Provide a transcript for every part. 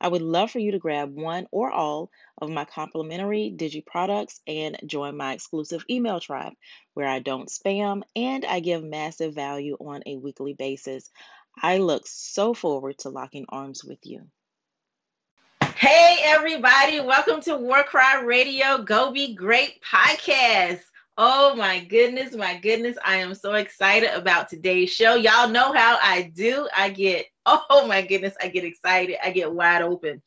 I would love for you to grab one or all of my complimentary Digi products and join my exclusive email tribe where I don't spam and I give massive value on a weekly basis. I look so forward to locking arms with you. Hey, everybody, welcome to War Cry Radio Go Be Great podcast. Oh my goodness, my goodness. I am so excited about today's show. Y'all know how I do. I get, oh my goodness, I get excited. I get wide open.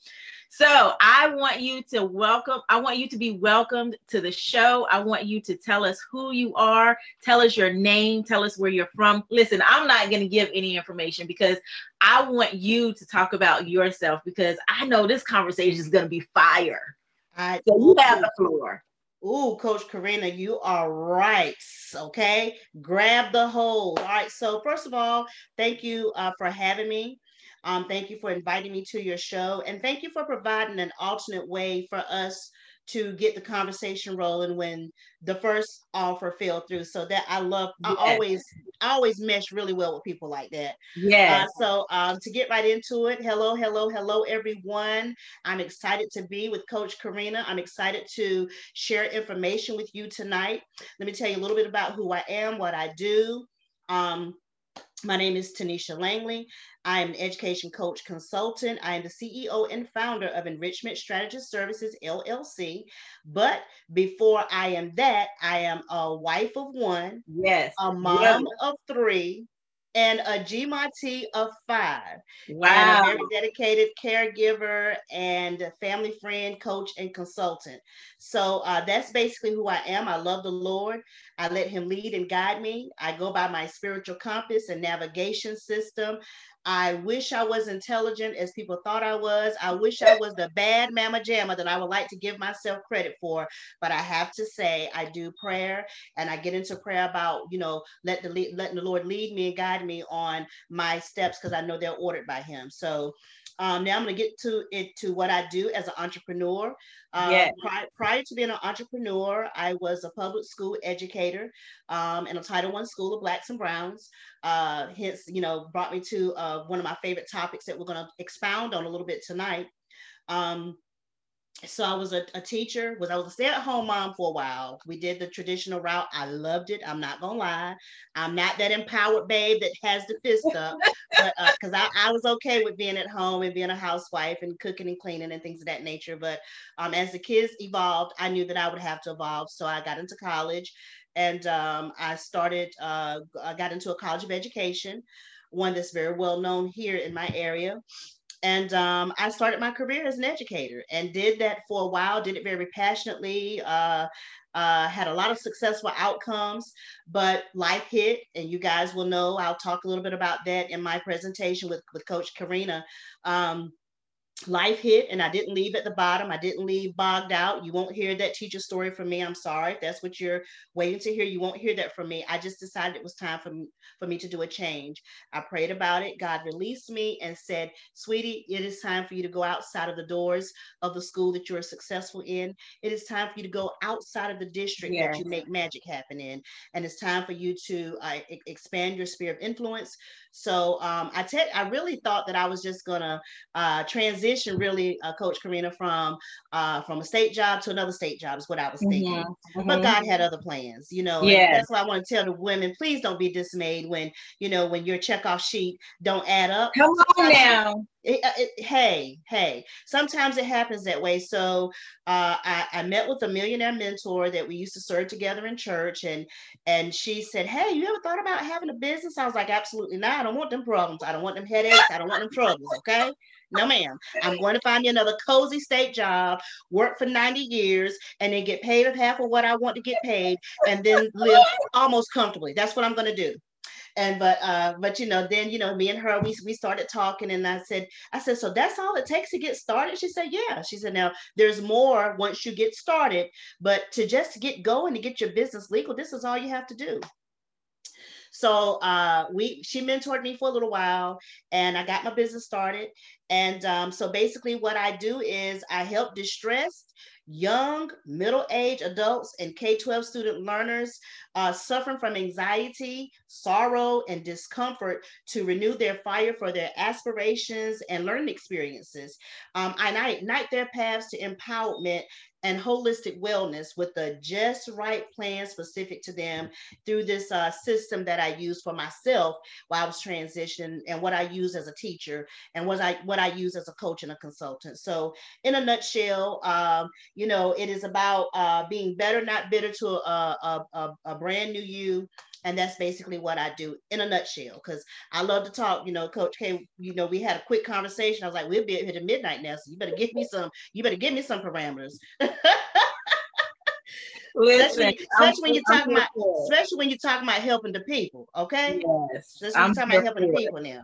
So I want you to welcome, I want you to be welcomed to the show. I want you to tell us who you are, tell us your name, tell us where you're from. Listen, I'm not going to give any information because I want you to talk about yourself because I know this conversation is going to be fire. I, so you have the floor. Ooh, Coach Karina, you are right. Okay, grab the hold. All right. So first of all, thank you uh, for having me. Um, thank you for inviting me to your show, and thank you for providing an alternate way for us to get the conversation rolling when the first offer fell through. So that I love, yes. I always, I always mesh really well with people like that. Yeah. Uh, so um, to get right into it, hello, hello, hello, everyone. I'm excited to be with Coach Karina. I'm excited to share information with you tonight. Let me tell you a little bit about who I am, what I do. Um, my name is Tanisha Langley. I am an education coach consultant. I am the CEO and founder of Enrichment Strategist Services LLC. But before I am that, I am a wife of one, yes, a mom yes. of three, and a GMAT of five. Wow. Very dedicated caregiver and family friend, coach, and consultant. So uh, that's basically who I am. I love the Lord. I let Him lead and guide me. I go by my spiritual compass and navigation system. I wish I was intelligent as people thought I was. I wish I was the bad mama jamma that I would like to give myself credit for. But I have to say, I do prayer and I get into prayer about, you know, let the letting the Lord lead me and guide me on my steps because I know they're ordered by Him. So um, now I'm going to get to it to what I do as an entrepreneur. Uh, yes. prior, prior, to being an entrepreneur, I was a public school educator um, in a Title One school of Blacks and Browns. Uh, hence, you know, brought me to uh, one of my favorite topics that we're going to expound on a little bit tonight. Um, so I was a, a, teacher, was I was a stay-at-home mom for a while. We did the traditional route. I loved it. I'm not gonna lie. I'm not that empowered babe that has the fist up, but because uh, I, I was okay with being at home and being a housewife and cooking and cleaning and things of that nature. But um, as the kids evolved, I knew that I would have to evolve. So I got into college and um, I started, uh, I got into a college of education, one that's very well known here in my area. And um, I started my career as an educator and did that for a while, did it very passionately. Uh, uh, had a lot of successful outcomes, but life hit, and you guys will know. I'll talk a little bit about that in my presentation with, with Coach Karina. Um, life hit and I didn't leave at the bottom. I didn't leave bogged out. You won't hear that teacher story from me. I'm sorry. If that's what you're waiting to hear, you won't hear that from me. I just decided it was time for me, for me to do a change. I prayed about it. God released me and said, sweetie, it is time for you to go outside of the doors of the school that you're successful in. It is time for you to go outside of the district yes. that you make magic happen in. And it's time for you to uh, expand your sphere of influence. So um, I, te- I really thought that I was just going to uh, transition transition really, uh, Coach Karina, from uh, from a state job to another state job is what I was thinking. Mm-hmm. Mm-hmm. But God had other plans, you know. Yeah. That's why I want to tell the women, please don't be dismayed when you know when your checkoff sheet don't add up. Come on now. It, uh, it, hey, hey, sometimes it happens that way. So uh, I, I, met with a millionaire mentor that we used to serve together in church, and and she said, "Hey, you ever thought about having a business?" I was like, "Absolutely not. I don't want them problems. I don't want them headaches. I don't want them troubles. Okay, no, ma'am. I'm going to find you another cozy state job, work for 90 years, and then get paid of half of what I want to get paid, and then live almost comfortably. That's what I'm going to do." And but uh but you know then you know me and her we we started talking and I said I said so that's all it takes to get started she said yeah she said now there's more once you get started but to just get going to get your business legal this is all you have to do so uh, we she mentored me for a little while, and I got my business started. And um, so basically, what I do is I help distressed young, middle-aged adults and K-12 student learners uh, suffering from anxiety, sorrow, and discomfort to renew their fire for their aspirations and learning experiences. Um, I ignite their paths to empowerment and holistic wellness with the just right plan specific to them through this uh, system that I use for myself while I was transitioning and what I use as a teacher and what I what I use as a coach and a consultant. So in a nutshell, um, you know, it is about uh, being better, not bitter to a, a, a, a brand new you and that's basically what I do in a nutshell. Because I love to talk. You know, Coach K. You know, we had a quick conversation. I was like, we'll be here to midnight now, so you better give me some. You better give me some parameters. Listen, especially, especially when you talk about, especially when you're talking about helping the people. Okay. Yes. Especially when you're talking about helping the people now.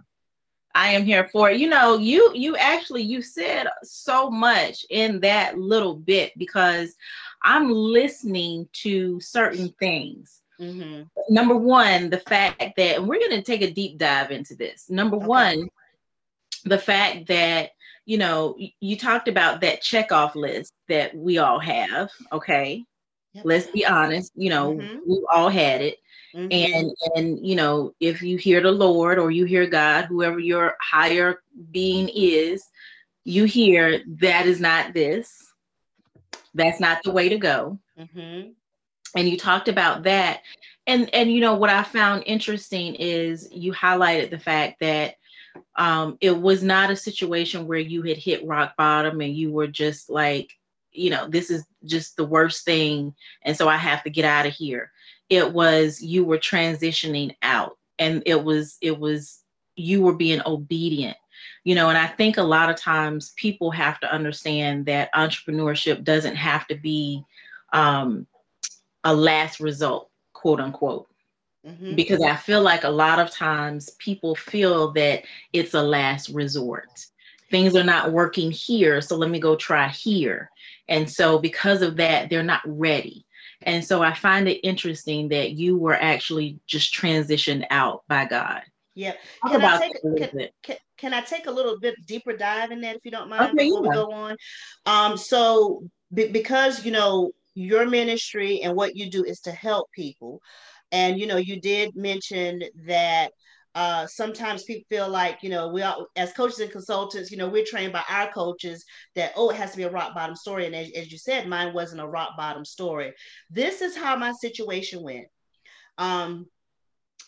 I am here for it. You know, you you actually you said so much in that little bit because I'm listening to certain things Mm-hmm. Number one, the fact that and we're going to take a deep dive into this. Number okay. one, the fact that you know you talked about that checkoff list that we all have. Okay, yep. let's be honest. You know, mm-hmm. we all had it. Mm-hmm. And and you know, if you hear the Lord or you hear God, whoever your higher being is, you hear that is not this. That's not the way to go. Mm-hmm and you talked about that. And and you know what i found interesting is you highlighted the fact that um, it was not a situation where you had hit rock bottom and you were just like you know this is just the worst thing and so i have to get out of here. It was you were transitioning out and it was it was you were being obedient. You know and i think a lot of times people have to understand that entrepreneurship doesn't have to be um, a last result, quote unquote. Mm-hmm. Because I feel like a lot of times people feel that it's a last resort. Things are not working here, so let me go try here. And so, because of that, they're not ready. And so, I find it interesting that you were actually just transitioned out by God. Yeah. Can I, take, can, can, can, I take a little bit deeper dive in that if you don't mind okay, before yeah. we go on? Um, so, b- because, you know, your ministry and what you do is to help people. And, you know, you did mention that uh, sometimes people feel like, you know, we are, as coaches and consultants, you know, we're trained by our coaches that, oh, it has to be a rock bottom story. And as, as you said, mine wasn't a rock bottom story. This is how my situation went. Um,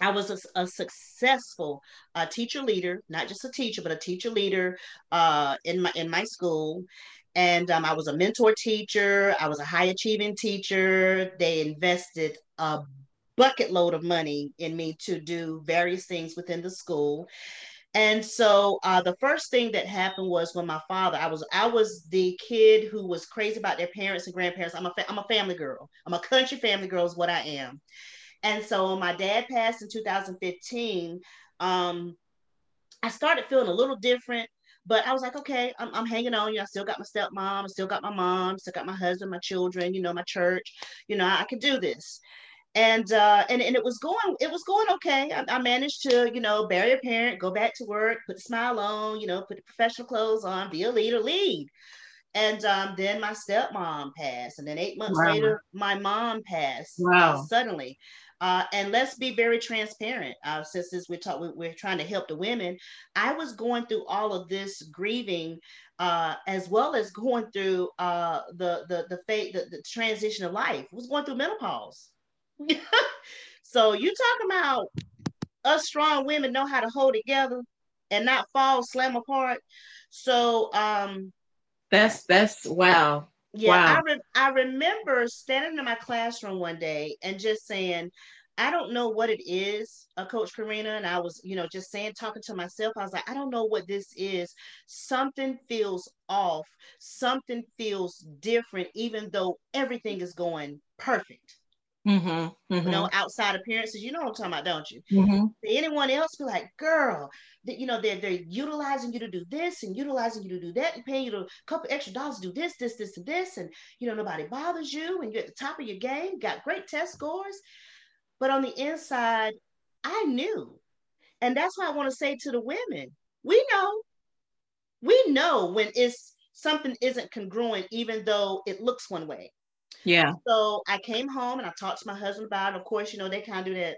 I was a, a successful uh, teacher leader, not just a teacher, but a teacher leader uh, in my in my school, and um, I was a mentor teacher. I was a high achieving teacher. They invested a bucket load of money in me to do various things within the school. And so uh, the first thing that happened was when my father, I was I was the kid who was crazy about their parents and grandparents. I'm a I'm a family girl. I'm a country family girl is what I am. And so my dad passed in 2015. Um, I started feeling a little different. But I was like, okay, I'm, I'm hanging on. You know, I still got my stepmom, I still got my mom, still got my husband, my children, you know, my church. You know, I can do this. And uh, and and it was going, it was going okay. I, I managed to, you know, bury a parent, go back to work, put a smile on, you know, put the professional clothes on, be a leader, lead. And um, then my stepmom passed, and then eight months wow. later, my mom passed wow. Uh, suddenly. Uh, and let's be very transparent. Uh, since we're, talk, we're trying to help the women, I was going through all of this grieving, uh, as well as going through uh, the the the fate, the, the transition of life. I was going through menopause. so you talking about us strong women know how to hold together and not fall slam apart. So um, that's that's wow. Yeah, wow. I re- I remember standing in my classroom one day and just saying, I don't know what it is, uh, Coach Karina. And I was, you know, just saying, talking to myself, I was like, I don't know what this is. Something feels off. Something feels different, even though everything is going perfect. Mm-hmm, mm-hmm. You know, outside appearances. You know what I'm talking about, don't you? Mm-hmm. Anyone else be like, girl, that you know, they're they're utilizing you to do this and utilizing you to do that and paying you a couple extra dollars to do this, this, this, and this, and you know, nobody bothers you, and you're at the top of your game, got great test scores. But on the inside, I knew. And that's why I want to say to the women, we know. We know when it's something isn't congruent, even though it looks one way. Yeah. So I came home and I talked to my husband about it. Of course, you know, they kind of do that.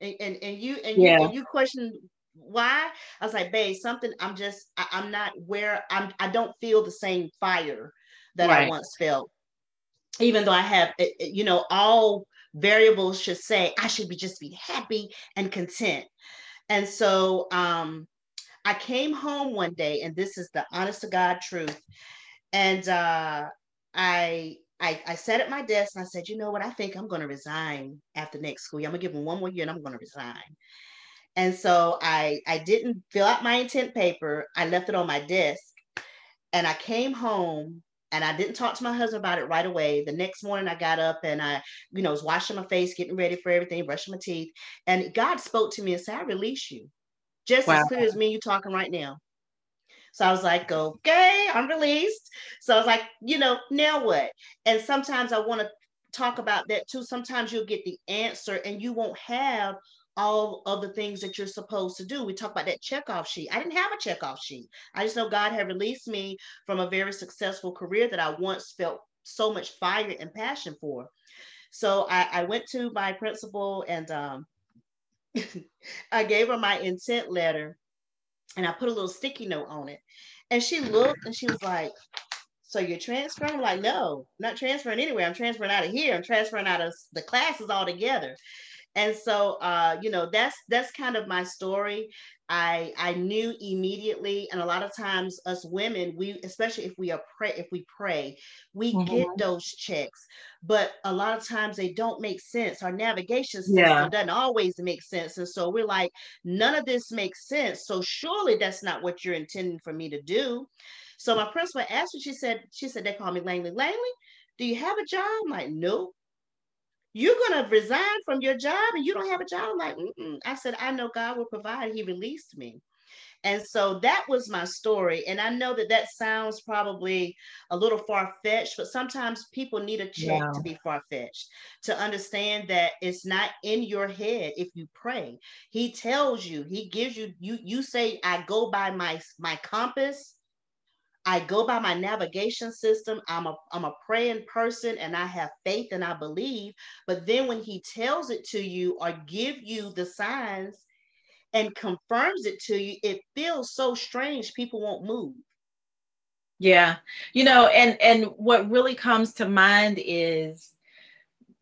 And, and, and you and yeah. you and you question why i was like babe something i'm just I, am not where i'm i don't feel the same fire that right. i once felt even though i have eh, eh, you know all variables should say i should be just be happy and content and so um i came home one day and this is the honest to god truth and uh i I, I sat at my desk and I said, you know what? I think I'm going to resign after next school year. I'm going to give them one more year and I'm going to resign. And so I I didn't fill out my intent paper. I left it on my desk. And I came home and I didn't talk to my husband about it right away. The next morning I got up and I, you know, was washing my face, getting ready for everything, brushing my teeth. And God spoke to me and said, I release you. Just wow. as clear as me you talking right now. So I was like, okay, I'm released. So I was like, you know, now what? And sometimes I want to talk about that too. Sometimes you'll get the answer and you won't have all of the things that you're supposed to do. We talk about that checkoff sheet. I didn't have a checkoff sheet. I just know God had released me from a very successful career that I once felt so much fire and passion for. So I, I went to my principal and um, I gave her my intent letter and I put a little sticky note on it. And she looked and she was like, so you're transferring? I'm like, no, not transferring anywhere. I'm transferring out of here. I'm transferring out of the classes altogether and so uh, you know that's that's kind of my story i i knew immediately and a lot of times us women we especially if we are pray if we pray we mm-hmm. get those checks but a lot of times they don't make sense our navigation system yeah. doesn't always make sense and so we're like none of this makes sense so surely that's not what you're intending for me to do so my principal asked me she said she said they call me langley langley do you have a job I'm like nope you're going to resign from your job and you don't have a job. I'm like, Mm-mm. I said, I know God will provide. He released me. And so that was my story. And I know that that sounds probably a little far fetched, but sometimes people need a check yeah. to be far fetched to understand that it's not in your head if you pray. He tells you, he gives you, you, you say, I go by my, my compass I go by my navigation system. I'm a I'm a praying person and I have faith and I believe. But then when he tells it to you or give you the signs and confirms it to you, it feels so strange people won't move. Yeah. You know, and and what really comes to mind is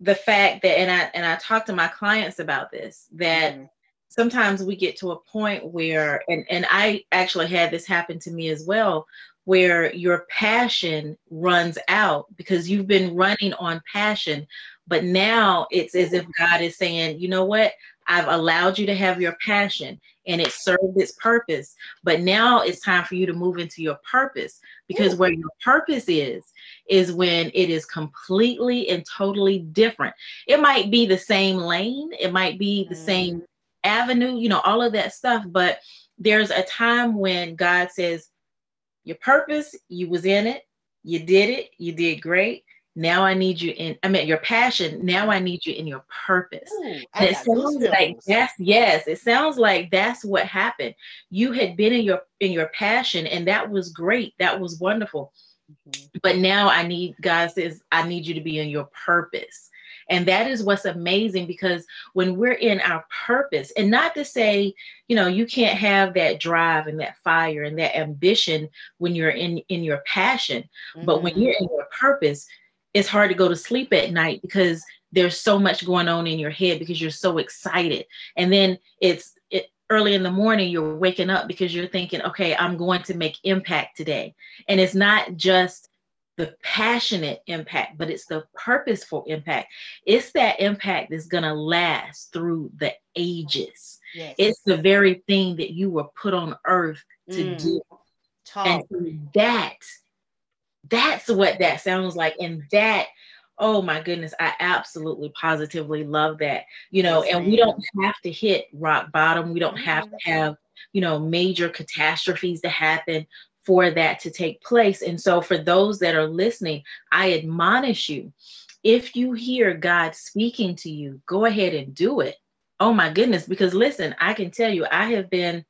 the fact that and I and I talk to my clients about this that mm sometimes we get to a point where and and I actually had this happen to me as well where your passion runs out because you've been running on passion. But now it's as if God is saying, you know what? I've allowed you to have your passion and it served its purpose. But now it's time for you to move into your purpose because where your purpose is, is when it is completely and totally different. It might be the same lane, it might be the same mm. avenue, you know, all of that stuff. But there's a time when God says, your purpose, you was in it, you did it, you did great. Now I need you in, I mean your passion, now I need you in your purpose. Ooh, it sounds like that's yes, it sounds like that's what happened. You had been in your in your passion, and that was great. That was wonderful. Mm-hmm. But now I need God says, I need you to be in your purpose. And that is what's amazing because when we're in our purpose, and not to say, you know, you can't have that drive and that fire and that ambition when you're in in your passion, mm-hmm. but when you're in your purpose, it's hard to go to sleep at night because there's so much going on in your head because you're so excited. And then it's it, early in the morning you're waking up because you're thinking, okay, I'm going to make impact today. And it's not just the passionate impact, but it's the purposeful impact. It's that impact that's going to last through the ages. Yes. It's the very thing that you were put on earth to mm. do. Talk. And that, that's what that sounds like. And that Oh my goodness, I absolutely positively love that. You know, yes, and we don't have to hit rock bottom. We don't have to have, you know, major catastrophes to happen for that to take place. And so for those that are listening, I admonish you if you hear God speaking to you, go ahead and do it. Oh my goodness, because listen, I can tell you, I have been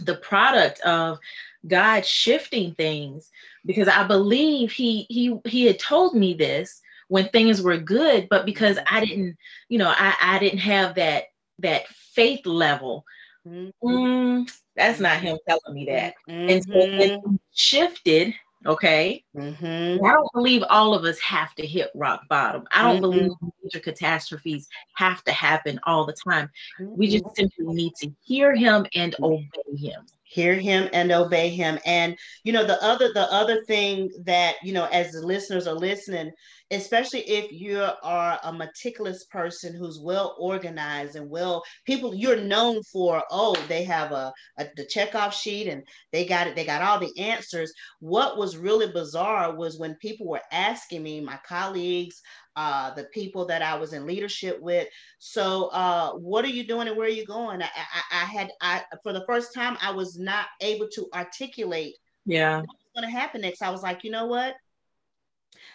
the product of God shifting things because I believe he he he had told me this when things were good, but because I didn't, you know, I, I didn't have that that faith level. Mm-hmm. Mm, that's not him telling me that. Mm-hmm. And so it shifted Okay. Mm-hmm. I don't believe all of us have to hit rock bottom. I don't mm-hmm. believe major catastrophes have to happen all the time. Mm-hmm. We just simply need to hear him and obey him hear him and obey him. And you know the other the other thing that you know as the listeners are listening especially if you are a meticulous person who's well organized and well people you're known for oh they have a, a the checkoff sheet and they got it they got all the answers. What was really bizarre was when people were asking me my colleagues uh, the people that I was in leadership with. So, uh, what are you doing and where are you going? I, I, I, had, I for the first time, I was not able to articulate. Yeah, what's going to happen next? I was like, you know what?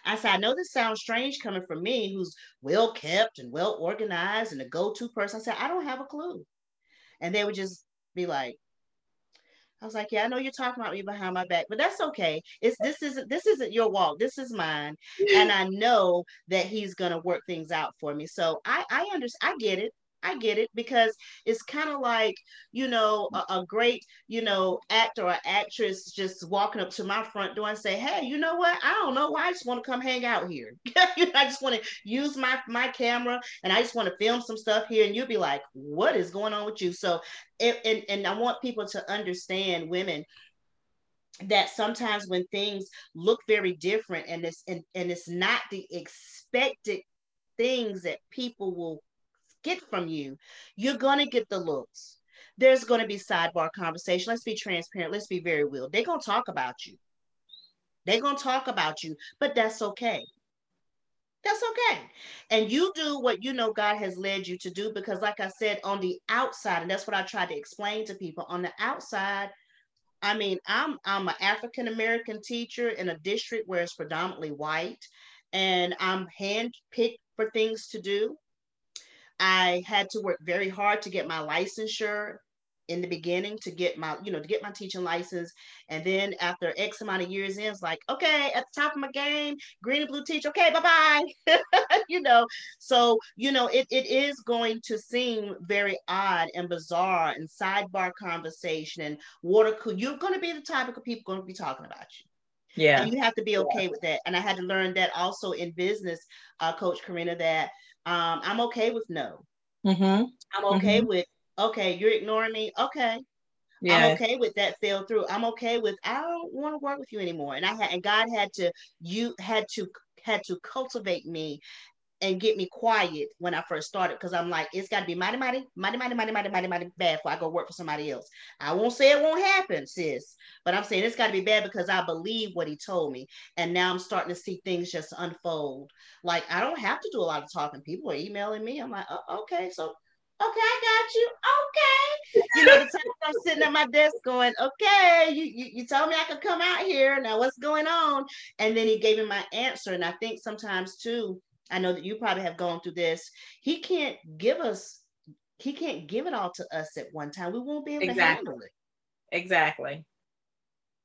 I said, I know this sounds strange coming from me, who's well kept and well organized and a go-to person. I said, I don't have a clue. And they would just be like, I was like, yeah, I know you're talking about me behind my back, but that's okay. It's this isn't this isn't your walk. This is mine. And I know that he's gonna work things out for me. So I I understand I get it. I get it because it's kind of like, you know, a, a, great, you know, actor or actress just walking up to my front door and say, Hey, you know what? I don't know why I just want to come hang out here. I just want to use my my camera and I just want to film some stuff here. And you'll be like, what is going on with you? So it, and, and I want people to understand women that sometimes when things look very different and it's and, and it's not the expected things that people will get from you, you're going to get the looks. There's going to be sidebar conversation. Let's be transparent. Let's be very real. They're going to talk about you. They're going to talk about you, but that's okay. That's okay. And you do what you know God has led you to do because, like I said, on the outside, and that's what I tried to explain to people on the outside. I mean, I'm I'm an African American teacher in a district where it's predominantly white, and I'm handpicked for things to do. I had to work very hard to get my licensure in the beginning to get my, you know, to get my teaching license. And then after X amount of years in, it's like, okay, at the top of my game, green and blue teach, okay, bye-bye. you know, so you know, it, it is going to seem very odd and bizarre and sidebar conversation and water cool. You're gonna be the type of people going to be talking about you. Yeah. And you have to be okay yeah. with that. And I had to learn that also in business, uh, Coach Karina, that um, I'm okay with no. Mm-hmm. I'm okay mm-hmm. with okay. You're ignoring me. Okay. Yeah. I'm okay with that fell through. I'm okay with I don't want to work with you anymore. And I had and God had to you had to had to cultivate me and get me quiet when I first started because I'm like, it's got to be mighty, mighty, mighty, mighty, mighty, mighty, mighty, mighty bad before I go work for somebody else. I won't say it won't happen, sis, but I'm saying it's got to be bad because I believe what he told me. And now I'm starting to see things just unfold. Like, I don't have to do a lot of talking. People are emailing me. I'm like, oh, okay, so okay, I got you. Okay. You know, the time I'm sitting at my desk going, okay, you, you, you told me I could come out here. Now what's going on? And then he gave me my answer. And I think sometimes too, I know that you probably have gone through this. He can't give us, he can't give it all to us at one time. We won't be able exactly. to handle it. Exactly.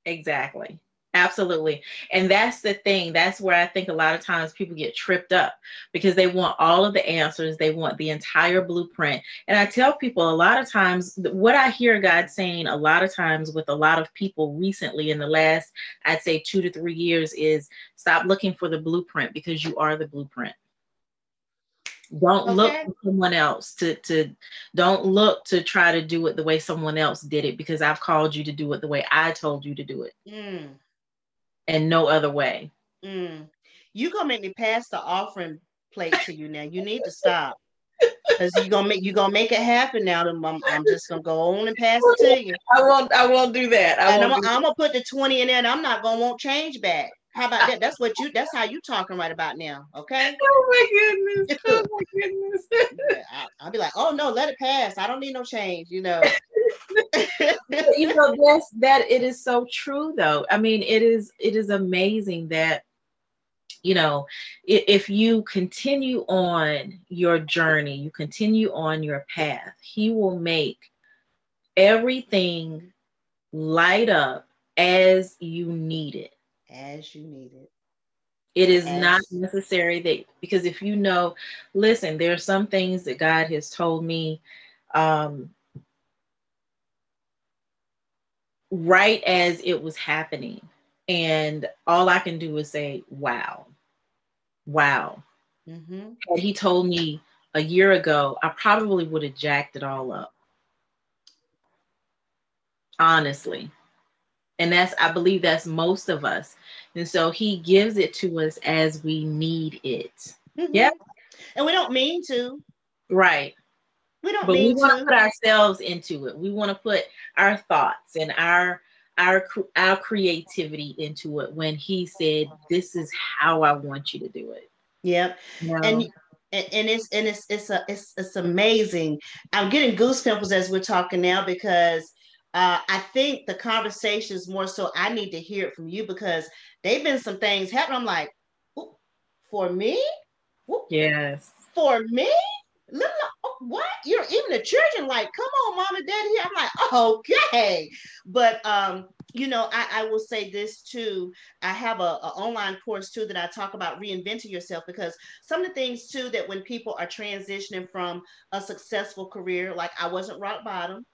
Exactly. Absolutely. And that's the thing. That's where I think a lot of times people get tripped up because they want all of the answers. They want the entire blueprint. And I tell people a lot of times, what I hear God saying a lot of times with a lot of people recently in the last, I'd say two to three years is stop looking for the blueprint because you are the blueprint. Don't okay. look for someone else to to don't look to try to do it the way someone else did it because I've called you to do it the way I told you to do it. Mm and no other way. Mm. You gonna make me pass the offering plate to you now. You need to stop. Cause you gonna make you gonna make it happen now. I'm, I'm just gonna go on and pass it to you. I won't. I won't do that. I and I'm, I'm, gonna put the twenty in there, and I'm not gonna want change back. How about that? That's what you. That's how you talking right about now. Okay. Oh my goodness. Oh my goodness. yeah, I, will be like, oh no, let it pass. I don't need no change. You know. You know that's that. It is so true, though. I mean, it is. It is amazing that you know if you continue on your journey you continue on your path he will make everything light up as you need it as you need it. It is as not necessary that because if you know, listen, there are some things that God has told me um, right as it was happening. And all I can do is say, wow, wow. Mm-hmm. Had he told me a year ago, I probably would have jacked it all up. Honestly. And that's, I believe that's most of us. And so he gives it to us as we need it. Mm-hmm. Yeah. And we don't mean to. Right. We don't but we want to put ourselves into it. We want to put our thoughts and our our our creativity into it when he said, This is how I want you to do it. Yep. You know? And and it's and it's it's a it's it's amazing. I'm getting goosebumps as we're talking now because uh, I think the conversation is more so I need to hear it from you because they've been some things happening. I'm like, for me? Yes. For me? Little, what? You're even the children like, come on, mom and dad here. I'm like, okay. But um, you know, I, I will say this too. I have a, a online course too that I talk about reinventing yourself because some of the things too that when people are transitioning from a successful career, like I wasn't rock bottom,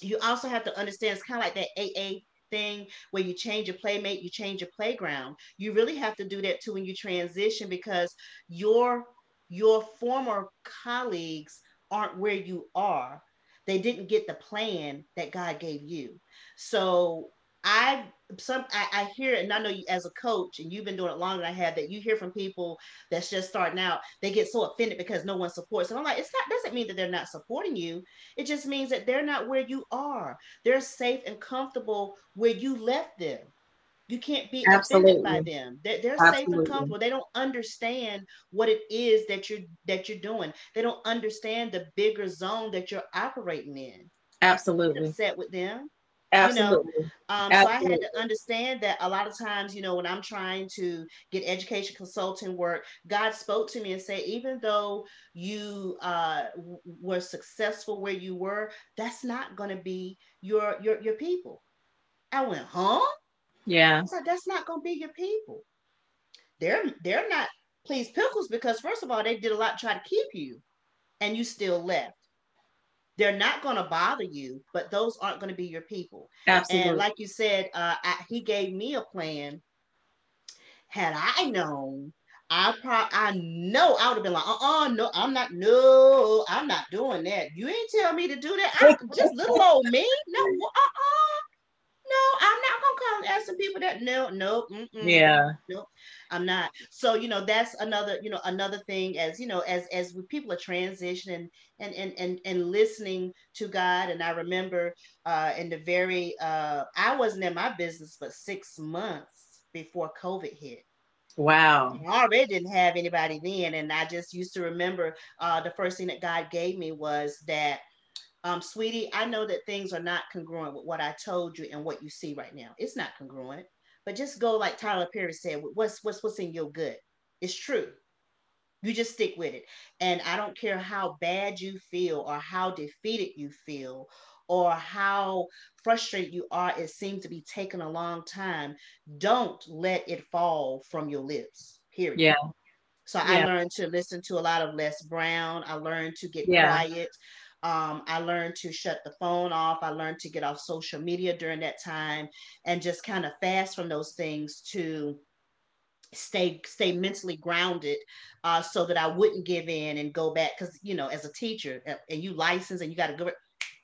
you also have to understand it's kind of like that AA thing where you change your playmate, you change your playground. You really have to do that too when you transition because your your former colleagues aren't where you are. They didn't get the plan that God gave you. So I some I, I, hear and I know you as a coach, and you've been doing it longer than I have. That you hear from people that's just starting out, they get so offended because no one supports. And I'm like, it's not doesn't mean that they're not supporting you. It just means that they're not where you are. They're safe and comfortable where you left them. You can't be Absolutely. offended by them. They're, they're safe and comfortable. They don't understand what it is that you're that you're doing. They don't understand the bigger zone that you're operating in. Absolutely. Set with them. Absolutely. You know, um, Absolutely. so I had to understand that a lot of times, you know, when I'm trying to get education consulting work, God spoke to me and said, even though you uh, were successful where you were, that's not going to be your your your people. I went, huh? Yeah. So that's not to be your people. They're they're not please pickles because first of all, they did a lot to try to keep you, and you still left they're not going to bother you, but those aren't going to be your people. Absolutely. And like you said, uh, I, he gave me a plan. Had I known, I probably I know I would have been like, uh-uh, no, I'm not, no, I'm not doing that. You ain't tell me to do that. I, just little old me. No, uh-uh. No, I'm not gonna call and ask some people that no, no, yeah, no, I'm not. So you know that's another you know another thing as you know as as people are transitioning and and and and listening to God. And I remember uh, in the very uh, I wasn't in my business but six months before COVID hit. Wow. I already didn't have anybody then. And I just used to remember uh, the first thing that God gave me was that um, sweetie, I know that things are not congruent with what I told you and what you see right now. It's not congruent, but just go like Tyler Perry said, what's what's what's in your good? It's true. You just stick with it. And I don't care how bad you feel or how defeated you feel or how frustrated you are, it seems to be taking a long time. Don't let it fall from your lips. Period. Yeah. So yeah. I learned to listen to a lot of Les Brown. I learned to get yeah. quiet. Um, I learned to shut the phone off. I learned to get off social media during that time and just kind of fast from those things to stay stay mentally grounded uh, so that I wouldn't give in and go back because you know as a teacher and you license and you got to go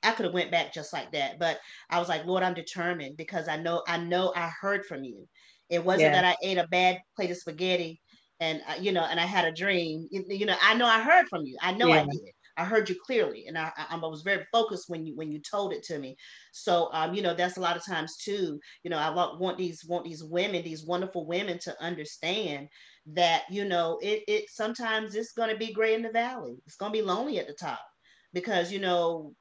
I could have went back just like that but I was like Lord I'm determined because I know I know I heard from you it wasn't yeah. that I ate a bad plate of spaghetti and uh, you know and I had a dream you, you, know I know I heard from you I know yeah. I did I heard you clearly, and I, I, I was very focused when you when you told it to me. So, um, you know, that's a lot of times too. You know, I want, want these want these women, these wonderful women, to understand that you know it it sometimes it's going to be gray in the valley. It's going to be lonely at the top because you know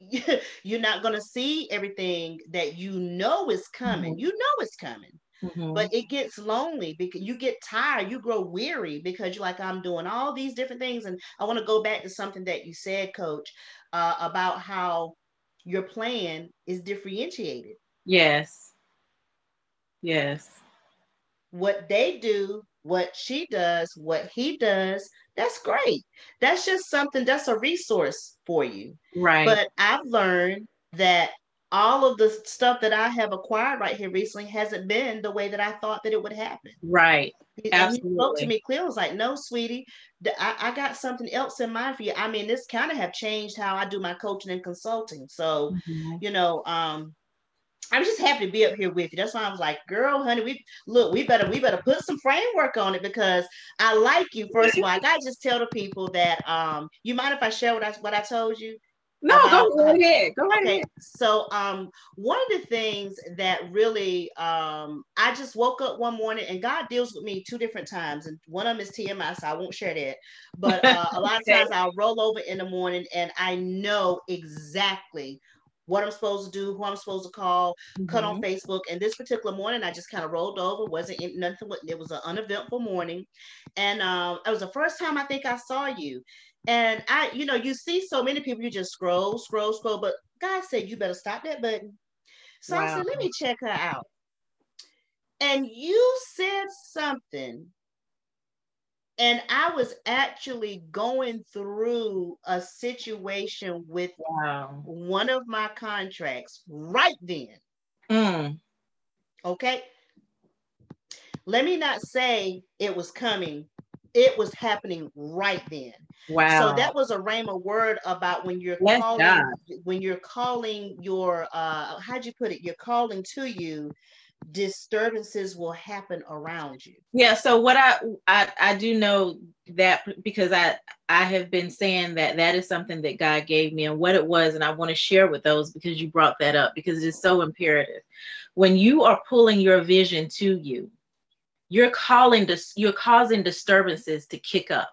you're not going to see everything that you know is coming. Mm-hmm. You know it's coming. Mm-hmm. But it gets lonely because you get tired, you grow weary because you're like, I'm doing all these different things. And I want to go back to something that you said, coach, uh, about how your plan is differentiated. Yes. Yes. What they do, what she does, what he does, that's great. That's just something that's a resource for you. Right. But I've learned that all of the stuff that I have acquired right here recently hasn't been the way that I thought that it would happen. Right. And Absolutely. he spoke to me clear. was like, no, sweetie, I, I got something else in mind for you. I mean, this kind of have changed how I do my coaching and consulting. So, mm-hmm. you know, um, I'm just happy to be up here with you. That's why I was like, girl, honey, we look, we better, we better put some framework on it because I like you. First of all, I gotta just tell the people that um, you mind if I share what I what I told you? No, about, go ahead. Go okay. ahead. So um one of the things that really um I just woke up one morning and God deals with me two different times. And one of them is TMI, so I won't share that. But uh, a lot of times I'll roll over in the morning and I know exactly what I'm supposed to do, who I'm supposed to call, mm-hmm. cut on mm-hmm. Facebook. And this particular morning, I just kind of rolled over, wasn't in, nothing. It was an uneventful morning, and um, it was the first time I think I saw you. And I, you know, you see so many people, you just scroll, scroll, scroll. But God said, you better stop that button. So wow. I said, let me check her out. And you said something. And I was actually going through a situation with wow. one of my contracts right then. Mm. Okay. Let me not say it was coming it was happening right then. Wow. So that was a rhema word about when you're yes, calling God. when you're calling your uh how'd you put it? You're calling to you disturbances will happen around you. Yeah, so what I I I do know that because I I have been saying that that is something that God gave me and what it was and I want to share with those because you brought that up because it is so imperative. When you are pulling your vision to you, you're calling you're causing disturbances to kick up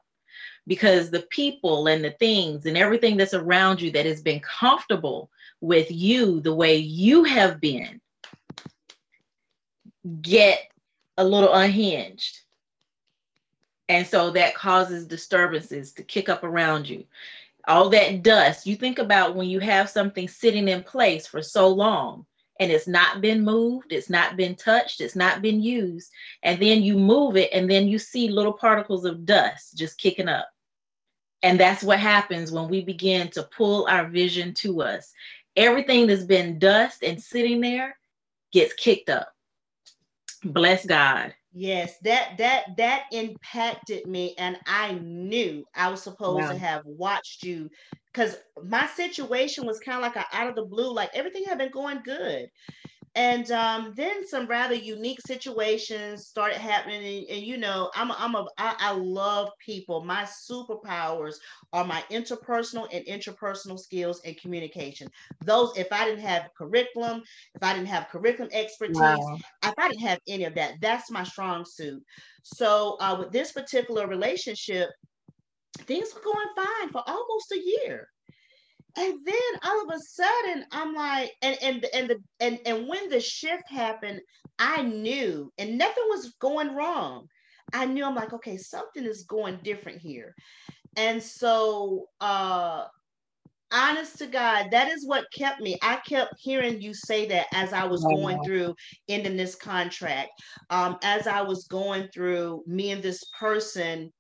because the people and the things and everything that's around you that has been comfortable with you the way you have been get a little unhinged. And so that causes disturbances to kick up around you. All that dust you think about when you have something sitting in place for so long and it's not been moved, it's not been touched, it's not been used. And then you move it, and then you see little particles of dust just kicking up. And that's what happens when we begin to pull our vision to us. Everything that's been dust and sitting there gets kicked up. Bless God. Yes, that that that impacted me, and I knew I was supposed wow. to have watched you because my situation was kind of like a out of the blue, like everything had been going good. And um, then some rather unique situations started happening. And, and you know, I'm a, I'm a I, I love people. My superpowers are my interpersonal and interpersonal skills and communication. Those, if I didn't have curriculum, if I didn't have curriculum expertise, wow. if I didn't have any of that, that's my strong suit. So uh, with this particular relationship, things were going fine for almost a year. And then all of a sudden, I'm like, and and and the and and when the shift happened, I knew, and nothing was going wrong. I knew I'm like, okay, something is going different here. And so uh honest to God, that is what kept me. I kept hearing you say that as I was going through ending this contract, um, as I was going through me and this person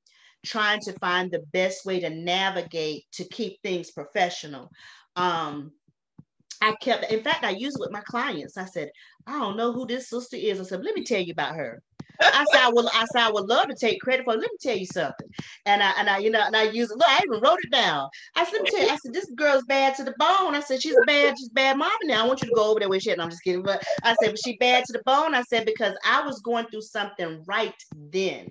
trying to find the best way to navigate to keep things professional. Um, I kept, in fact, I use it with my clients. I said, I don't know who this sister is. I said, let me tell you about her. I said, I would, I said, I would love to take credit for. It. Let me tell you something. And I, and I, you know, and I use it. Look, I even wrote it down. I said, let me tell you. I said, this girl's bad to the bone. I said, she's bad, she's bad mama now. I want you to go over there with shit. And I'm just kidding. But I said, but she bad to the bone. I said because I was going through something right then.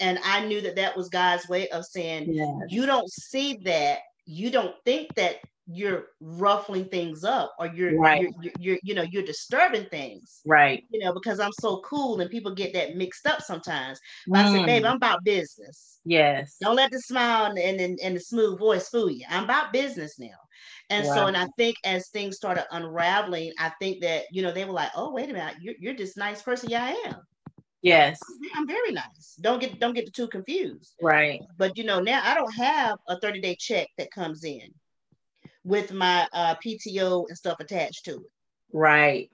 And I knew that that was God's way of saying, Yes. you don't see that, you don't think that you're ruffling things up or you're, Right. you're, you're, you're, you know, you're disturbing things. Right. You know, because I'm so cool and people get that mixed up sometimes. But I said, Mm, babe, I'm about business. yes. Don't let the smile and, and, and the smooth voice fool you. I'm about business now. And so, and I think as things started unraveling, I think that, you know, they were like, oh, wait a minute, you're, you're this nice person. Yeah, I am. Yes. I'm very nice. Don't get don't get too confused. Right. But you know, now I don't have a 30-day check that comes in with my uh, PTO and stuff attached to it. Right.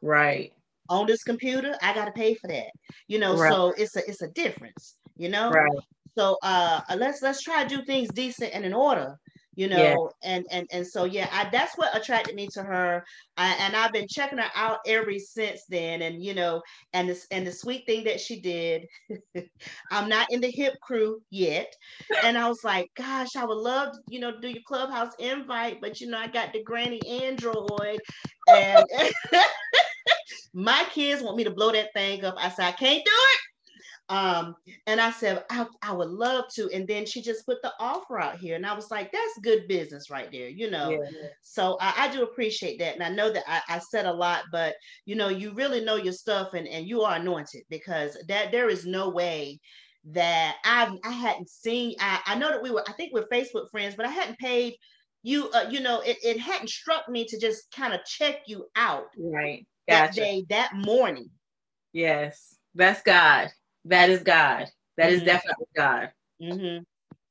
Right. On this computer, I gotta pay for that. You know, Right. so it's a it's a difference, you know. Right. So uh let's let's try to do things decent and in order, you know. Yeah. And and and so yeah, I that's what attracted me to her. I, and I've been checking her out ever since then. And you know, and this and the sweet thing that she did, I'm not in the hip crew yet. And I was like, gosh, I would love to, you know, do your clubhouse invite, but you know, I got the granny android and my kids want me to blow that thing up. I said, I can't do it. Um, and I said, I, I would love to. And then she just put the offer out here. And I was like, that's good business right there, you know. Yeah. So I, I do appreciate that. And I know that I, I said a lot, but you know, you really know your stuff and, and you are anointed because that there is no way that I've I hadn't seen. I, I know that we were, I think we're Facebook friends, but I hadn't paid you, uh, you know, it, it hadn't struck me to just kind of check you out Right. that day, that morning. Yes. That's God. That is God. That is Mhm. definitely God. hmm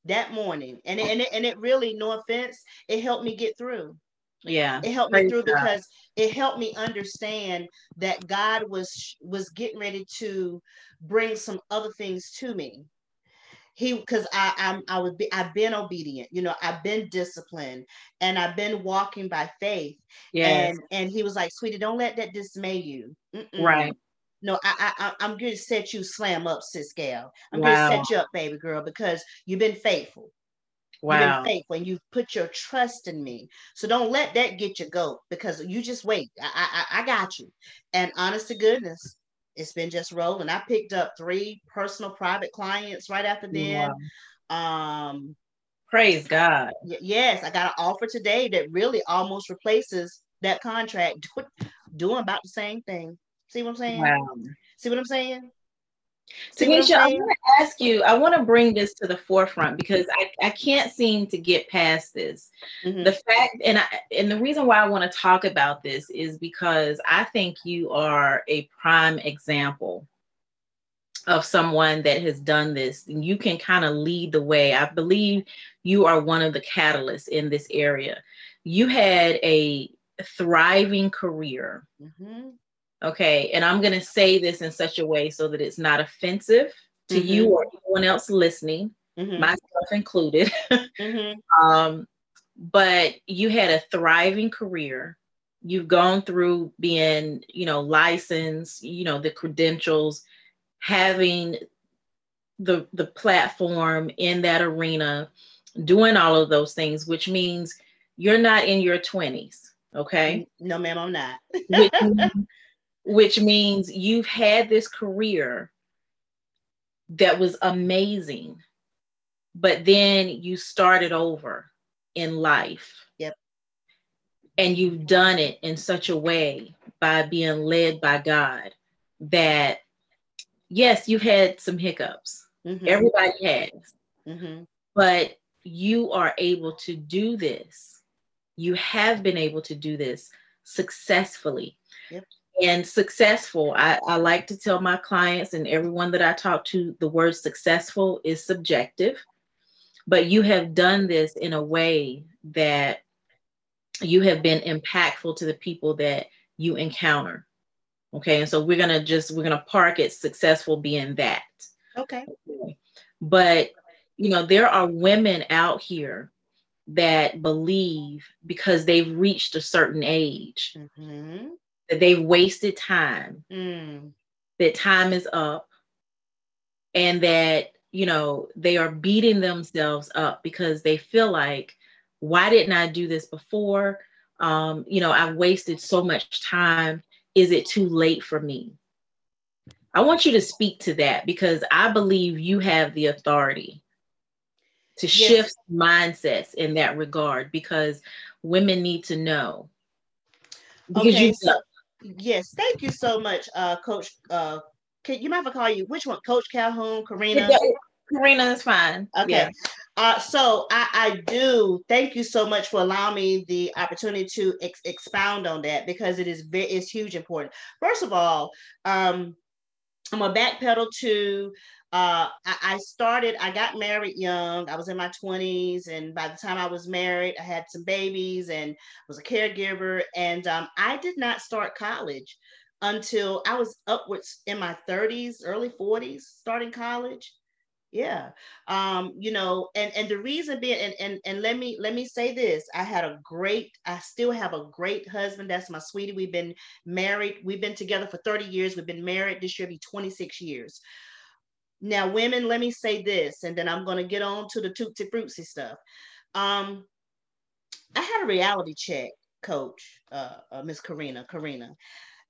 That morning, and it, and it, and it really, no offense, it helped me get through. Yeah. It helped me through God. because it helped me understand that God was was getting ready to bring some other things to me. He because I I'm I would be I've been obedient, you know, I've been disciplined and I've been walking by faith. Yes. And and he was like, sweetie, don't let that dismay you. Mm-mm. Right. No, I, I I- I'm going to set you slam up, sis gal. I'm Wow. going to set you up, baby girl, because you've been faithful. Wow. You've been faithful, and you've put your trust in me. So don't let that get you go, because you just wait. I I, I I got you. And honest to goodness, it's been just rolling. I picked up three personal private clients right after then. Wow. Um, Praise God. y- yes, I got an offer today that really almost replaces that contract, doing about the same thing. See what I'm saying? Wow. See what I'm saying? See what I'm Tanisha, I want to ask you, I want to bring this to the forefront because I, I can't seem to get past this. Mhm. The fact, and I, and the reason why I want to talk about this is because I think you are a prime example of someone that has done this. And you can kind of lead the way. I believe you are one of the catalysts in this area. You had a thriving career Mhm. Okay. And I'm going to say this in such a way so that it's not offensive to you or anyone else listening, Mhm. myself included. Mhm. um, but you had a thriving career. You've gone through being, you know, licensed, you know, the credentials, having the the platform in that arena, doing all of those things, which means you're not in your 20s. Okay No, ma'am, I'm not. which, means- you've had this career that was amazing, but then you started over in life. Yep. And you've done it in such a way by being led by God that, yes, you've had some hiccups. Mhm. Everybody has Mhm. but you are able to do this. You have been able to do this successfully. Yep. And successful, I, I like to tell my clients and everyone that I talk to the word successful is subjective, but you have done this in a way that you have been impactful to the people that you encounter. Okay. And so we're going to just, we're going to park it successful being that. Okay. But you know, there are women out here that believe because they've reached a certain age Mhm. That they've wasted time, Mm. that time is up, and that you know they are beating themselves up because they feel like, why didn't I do this before? Um, you know, I've wasted so much time. Is it too late for me? I want you to speak to that because I believe you have the authority to yes. shift mindsets in that regard because women need to know. Because okay, you so, yes, thank you so much, uh, Coach. Uh, can you might have I call you which one, Coach Calhoun, Karina? Karina is fine. Okay. Yeah. Uh, so I, I do thank you so much for allowing me the opportunity to ex- expound on that because it is very it's huge important. First of all, um, I'm a backpedal to uh, I, I, started, I got married young. I was in my 20s. And by the time I was married, I had some babies and was a caregiver. And um, I did not start college until I was upwards in my 30s, early 40s, starting college. Yeah. Um, you know, and and the reason being, and, and and let me let me say this. I had a great, I still have a great husband. That's my sweetie. We've been married, we've been together for 30 years. We've been married this year, be 26 years. Now, women, let me say this, and then I'm going to get on to the tootsie fruitsy stuff. Um, I had a reality check, coach, uh, uh, Miss Karina, Karina.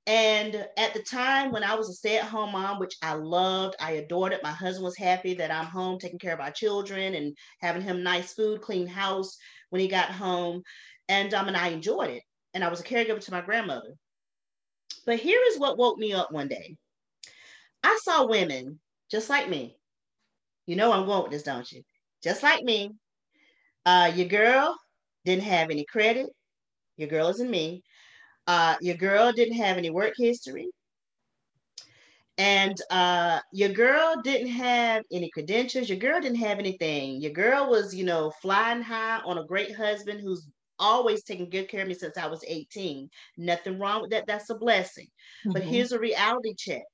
And at the time when I was a stay at home mom, which I loved, I adored it. My husband was happy that I'm home taking care of our children and having him nice food, clean house when he got home. And, um, and I enjoyed it. And I was a caregiver to my grandmother. But here is what woke me up one day. I saw women just like me. You know I'm going with this, don't you? Just like me. Uh, your girl didn't have any credit. Your girl isn't me. Uh, your girl didn't have any work history. And uh, your girl didn't have any credentials. Your girl didn't have anything. Your girl was, you know, flying high on a great husband who's always taken good care of me since I was 18. Nothing wrong with that. That's a blessing. Mm-hmm. But here's a reality check.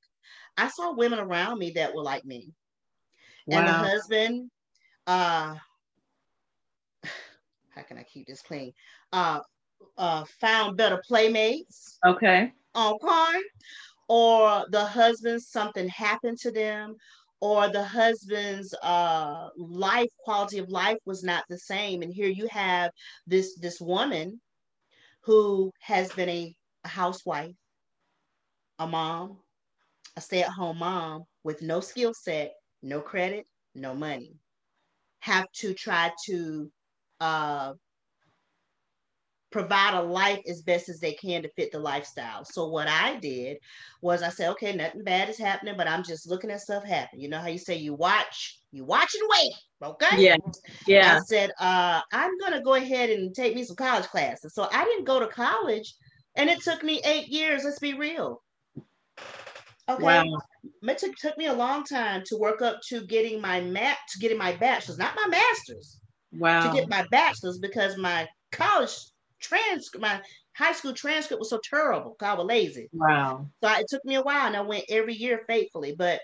I saw women around me that were like me. Wow. And the husband, uh, how can I keep this clean? Uh, uh, found better playmates. Okay. On Okay. Or the husband, something happened to them, or the husband's uh, life quality of life was not the same. And here you have this this woman who has been a, a housewife, a mom, a stay at home mom with no skill set, no credit, no money, have to try to uh, provide a life as best as they can to fit the lifestyle. So what I did was I said, okay, nothing bad is happening, but I'm just looking at stuff happen. You know how you say you watch, you watch and wait. Okay. Yeah. Yeah. I said, uh, I'm gonna go ahead and take me some college classes. So I didn't go to college and it took me eight years. Let's be real. Okay. Wow. It took, took me a long time to work up to getting my mat to getting my bachelor's, not my master's. Wow. To get my bachelor's because my college transcript, my high school transcript was so terrible. I was lazy. Wow. So I, it took me a while and I went every year faithfully. But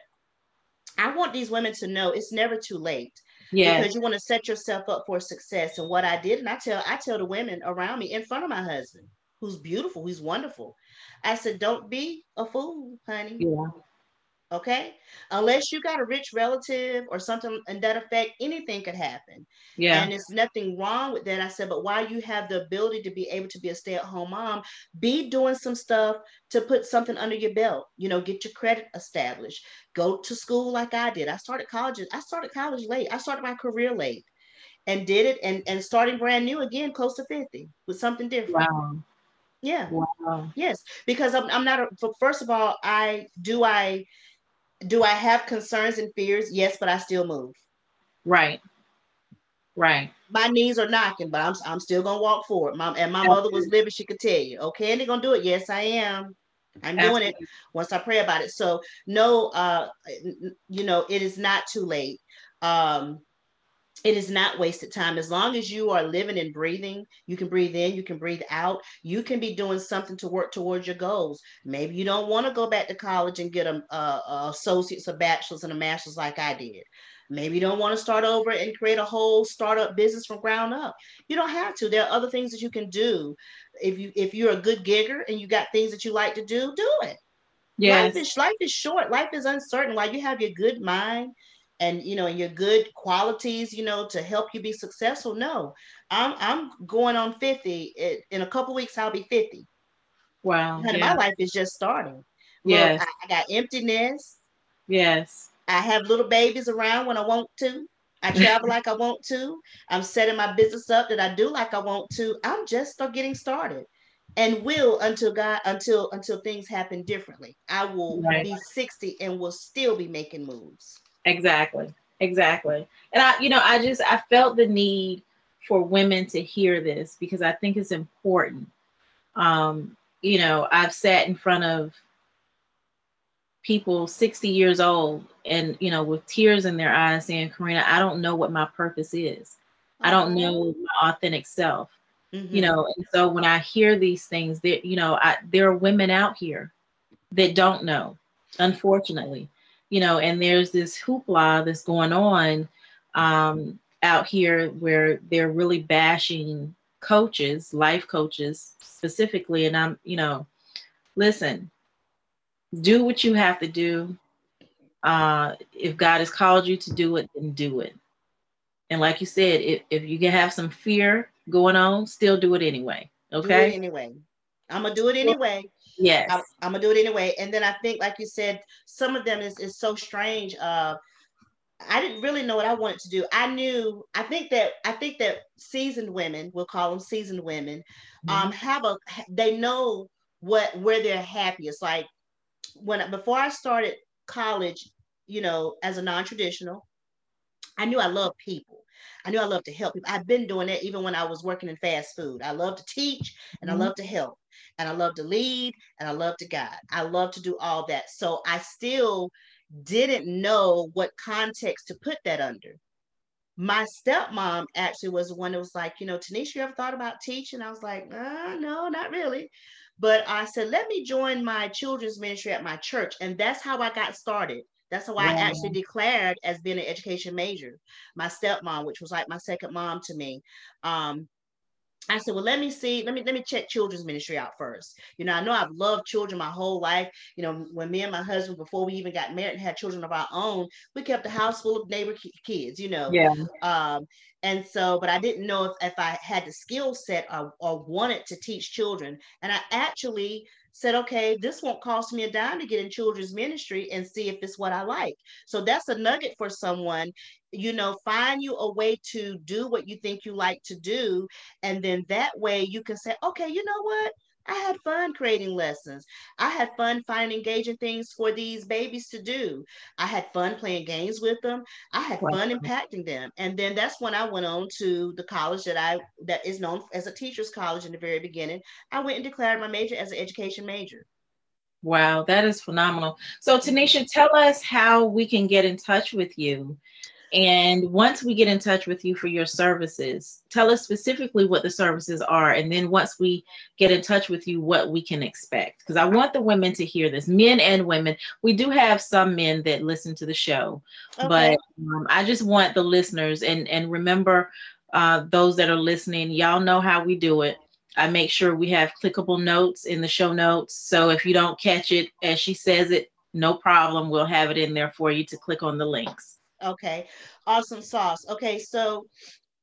I want these women to know it's never too late. Yeah. Because you want to set yourself up for success. And what I did, and I tell I tell the women around me in front of my husband, who's beautiful, who's wonderful. I said, don't be a fool, honey. Yeah. Okay. Unless you got a rich relative or something in that effect, anything could happen. Yeah. And there's nothing wrong with that. I said, but while you have the ability to be able to be a stay at home mom, be doing some stuff to put something under your belt. You know, get your credit established. Go to school like I did. I started college. I started college late. I started my career late and did it and, and starting brand new again, close to 50 with something different. Wow. Yeah. Wow. Yes, because I'm, I'm not. A, first of all, I do I do I have concerns and fears? Yes, but I still move. Right. Right. My knees are knocking, but I'm I'm still gonna walk forward. Mom and my mother was living, she could tell you. Okay, and they're gonna do it. Yes, I am. I'm doing it once I pray about it. So no, uh, you know, it is not too late. Um, it is not wasted time. As long as you are living and breathing you can breathe in you can breathe out. You can be doing something to work towards your goals. Maybe you don't want to go back to college and get a, a, a associate's a bachelor's and a master's like i did. Maybe you don't want to start over and create a whole startup business from ground up. You don't have to. There are other things that you can do. If you if you're a good gigger and you got things that you like to do do it. Yes. life is life is short. Life is uncertain. While you have your good mind and you know and your good qualities you know to help you be successful no i'm i'm going on 50 in a couple weeks i'll be 50 wow yeah. my life is just starting yeah I, I, got emptiness Yes. I have little babies around when I want to. I travel like I want to. I'm setting my business up that I do like I want to. I'm just start getting started and will until God until until things happen differently. I will right. be 60 and will still be making moves. Exactly. Exactly. And I you know, I just I felt the need for women to hear this because I think it's important. Um, you know, I've sat in front of people 60 years old and you know with tears in their eyes saying karina i don't know what my purpose is i don't know my authentic self mm-hmm. you know and so when i hear these things that you know I, there are women out here that don't know unfortunately you know and there's this hoopla that's going on um, out here where they're really bashing coaches life coaches specifically and i'm you know listen do what you have to do. Uh, if God has called you to do it, then do it. And like you said, if, if you can have some fear going on, still do it anyway. Okay. It anyway. I'm gonna do it anyway. Yes. I'm, I'm, gonna do it anyway. And then I think, like you said, some of them is, is so strange. Uh, I didn't really know what I wanted to do. I knew, I think that I think that seasoned women, we'll call them seasoned women, mm-hmm. um, have a they know what where they're happiest. Like when before I started college, you know, as a non-traditional, I knew I loved people. I knew I loved to help people. I've been doing that even when I was working in fast food. I love to teach and mm-hmm. I love to help and I love to lead and I love to guide. I love to do all that. So I still didn't know what context to put that under. My stepmom actually was the one that was like, you know, Tanisha, you ever thought about teaching? I was like, uh, no, not really. But I said, let me join my children's ministry at my church. And that's how I got started. That's how I actually declared as being an education major. My stepmom, which was like my second mom to me, um, I said, well, let me see, let me let me check children's ministry out first. You know, I know I've loved children my whole life. You know, when me and my husband, before we even got married and had children of our own, we kept a house full of neighbor kids. You know, yeah. Um, and so, but I didn't know if, if I had the skill set or, or wanted to teach children. And I actually said, okay, this won't cost me a dime to get in children's ministry and see if it's what I like. So that's a nugget for someone, you know, find you a way to do what you think you like to do. And then that way you can say, okay, you know what? I had fun creating lessons. I had fun finding engaging things for these babies to do. I had fun playing games with them. I had wow. fun impacting them. And then that's when I went on to the college that I that is known as a teacher's college in the very beginning. I went and declared my major as an education major. Wow, that is phenomenal. So Tanisha, tell us how we can get in touch with you and once we get in touch with you for your services, tell us specifically what the services are. And then once we get in touch with you, what we can expect. Because I want the women to hear this, men and women. We do have some men that listen to the show, okay. but um, I just want the listeners and, and remember uh, those that are listening, y'all know how we do it. I make sure we have clickable notes in the show notes. So if you don't catch it as she says it, no problem. We'll have it in there for you to click on the links. Okay, awesome sauce. Okay, so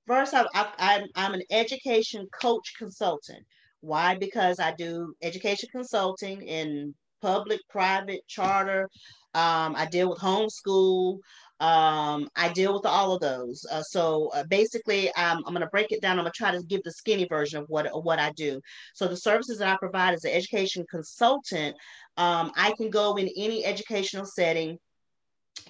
first I, I, I'm I'm an education coach consultant. Why? Because I do education consulting in public, private, charter. Um, I deal with homeschool. Um, I deal with all of those. Uh, so uh, basically, um, I'm going to break it down. I'm going to try to give the skinny version of what what I do. So the services that I provide as an education consultant, um, I can go in any educational setting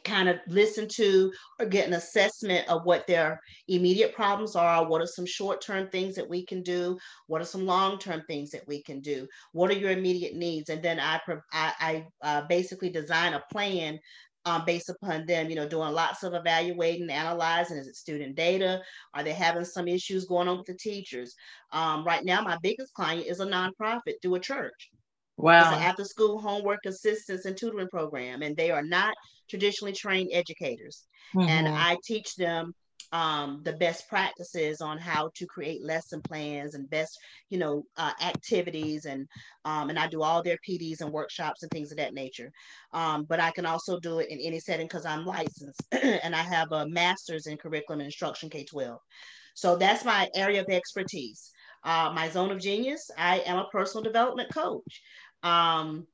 kind of listen to or get an assessment of what their immediate problems are what are some short-term things that we can do what are some long-term things that we can do what are your immediate needs and then i i, I uh, basically design a plan um, based upon them, you know, doing lots of evaluating, analyzing. Is it student data? Are they having some issues going on with the teachers? Um, right now, my biggest client is a nonprofit through a church. Wow. It's an after school homework assistance and tutoring program, and they are not traditionally trained educators. Mm-hmm. And I teach them um, the best practices on how to create lesson plans and best, you know, uh, activities, and um, and I do all their PDs and workshops and things of that nature. Um, but I can also do it in any setting because I'm licensed and I have a master's in curriculum and instruction K twelve. So that's my area of expertise. Uh, my zone of genius, I am a personal development coach. Um,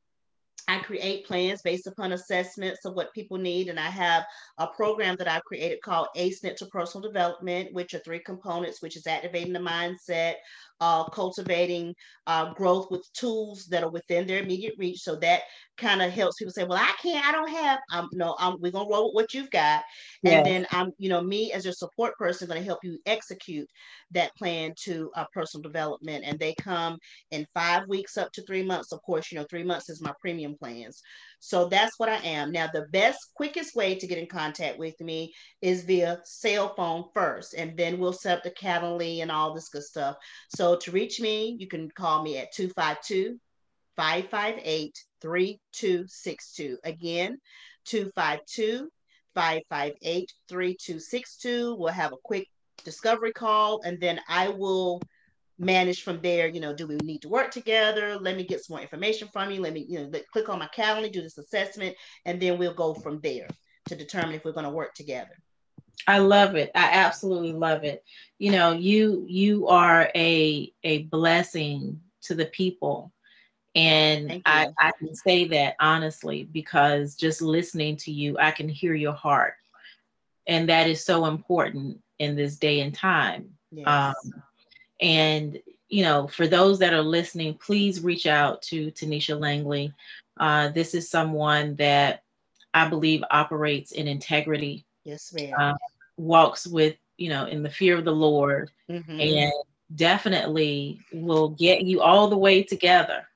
I create plans based upon assessments of what people need. And I have a program that I've created called ACE to Personal Development, which are three components, which is activating the mindset, uh, cultivating uh, growth with tools that are within their immediate reach. So that kind of helps people say, well, I can't, I don't have, um, no, I'm, we're going to roll with what you've got. And then I'm, you know, me as your support person going to help you execute that plan to uh, personal development. And they come in five weeks up to three months. Of course, you know, three months is my premium plans. So that's what I am. Now, the best, quickest way to get in contact with me is via cell phone first, and then we'll set up the Calendly and all this good stuff. So to reach me, you can call me at 252 558 3262. Again, 252 558 3262. We'll have a quick discovery call, and then I will manage from there. You know, do we need to work together? Let me get some more information from you. Let me, you know, let, click on my calendar, do this assessment, and then we'll go from there to determine if we're going to work together. I love it. I absolutely love it. You know, you you are a a blessing to the people. And I, I can say that honestly because just listening to you, I can hear your heart. And that is so important in this day and time. Yes. Um, and you know, for those that are listening, please reach out to Tanisha Langley. Uh, this is someone that I believe operates in integrity. Yes, ma'am. Uh, walks with, you know, in the fear of the Lord, mm-hmm. and definitely will get you all the way together.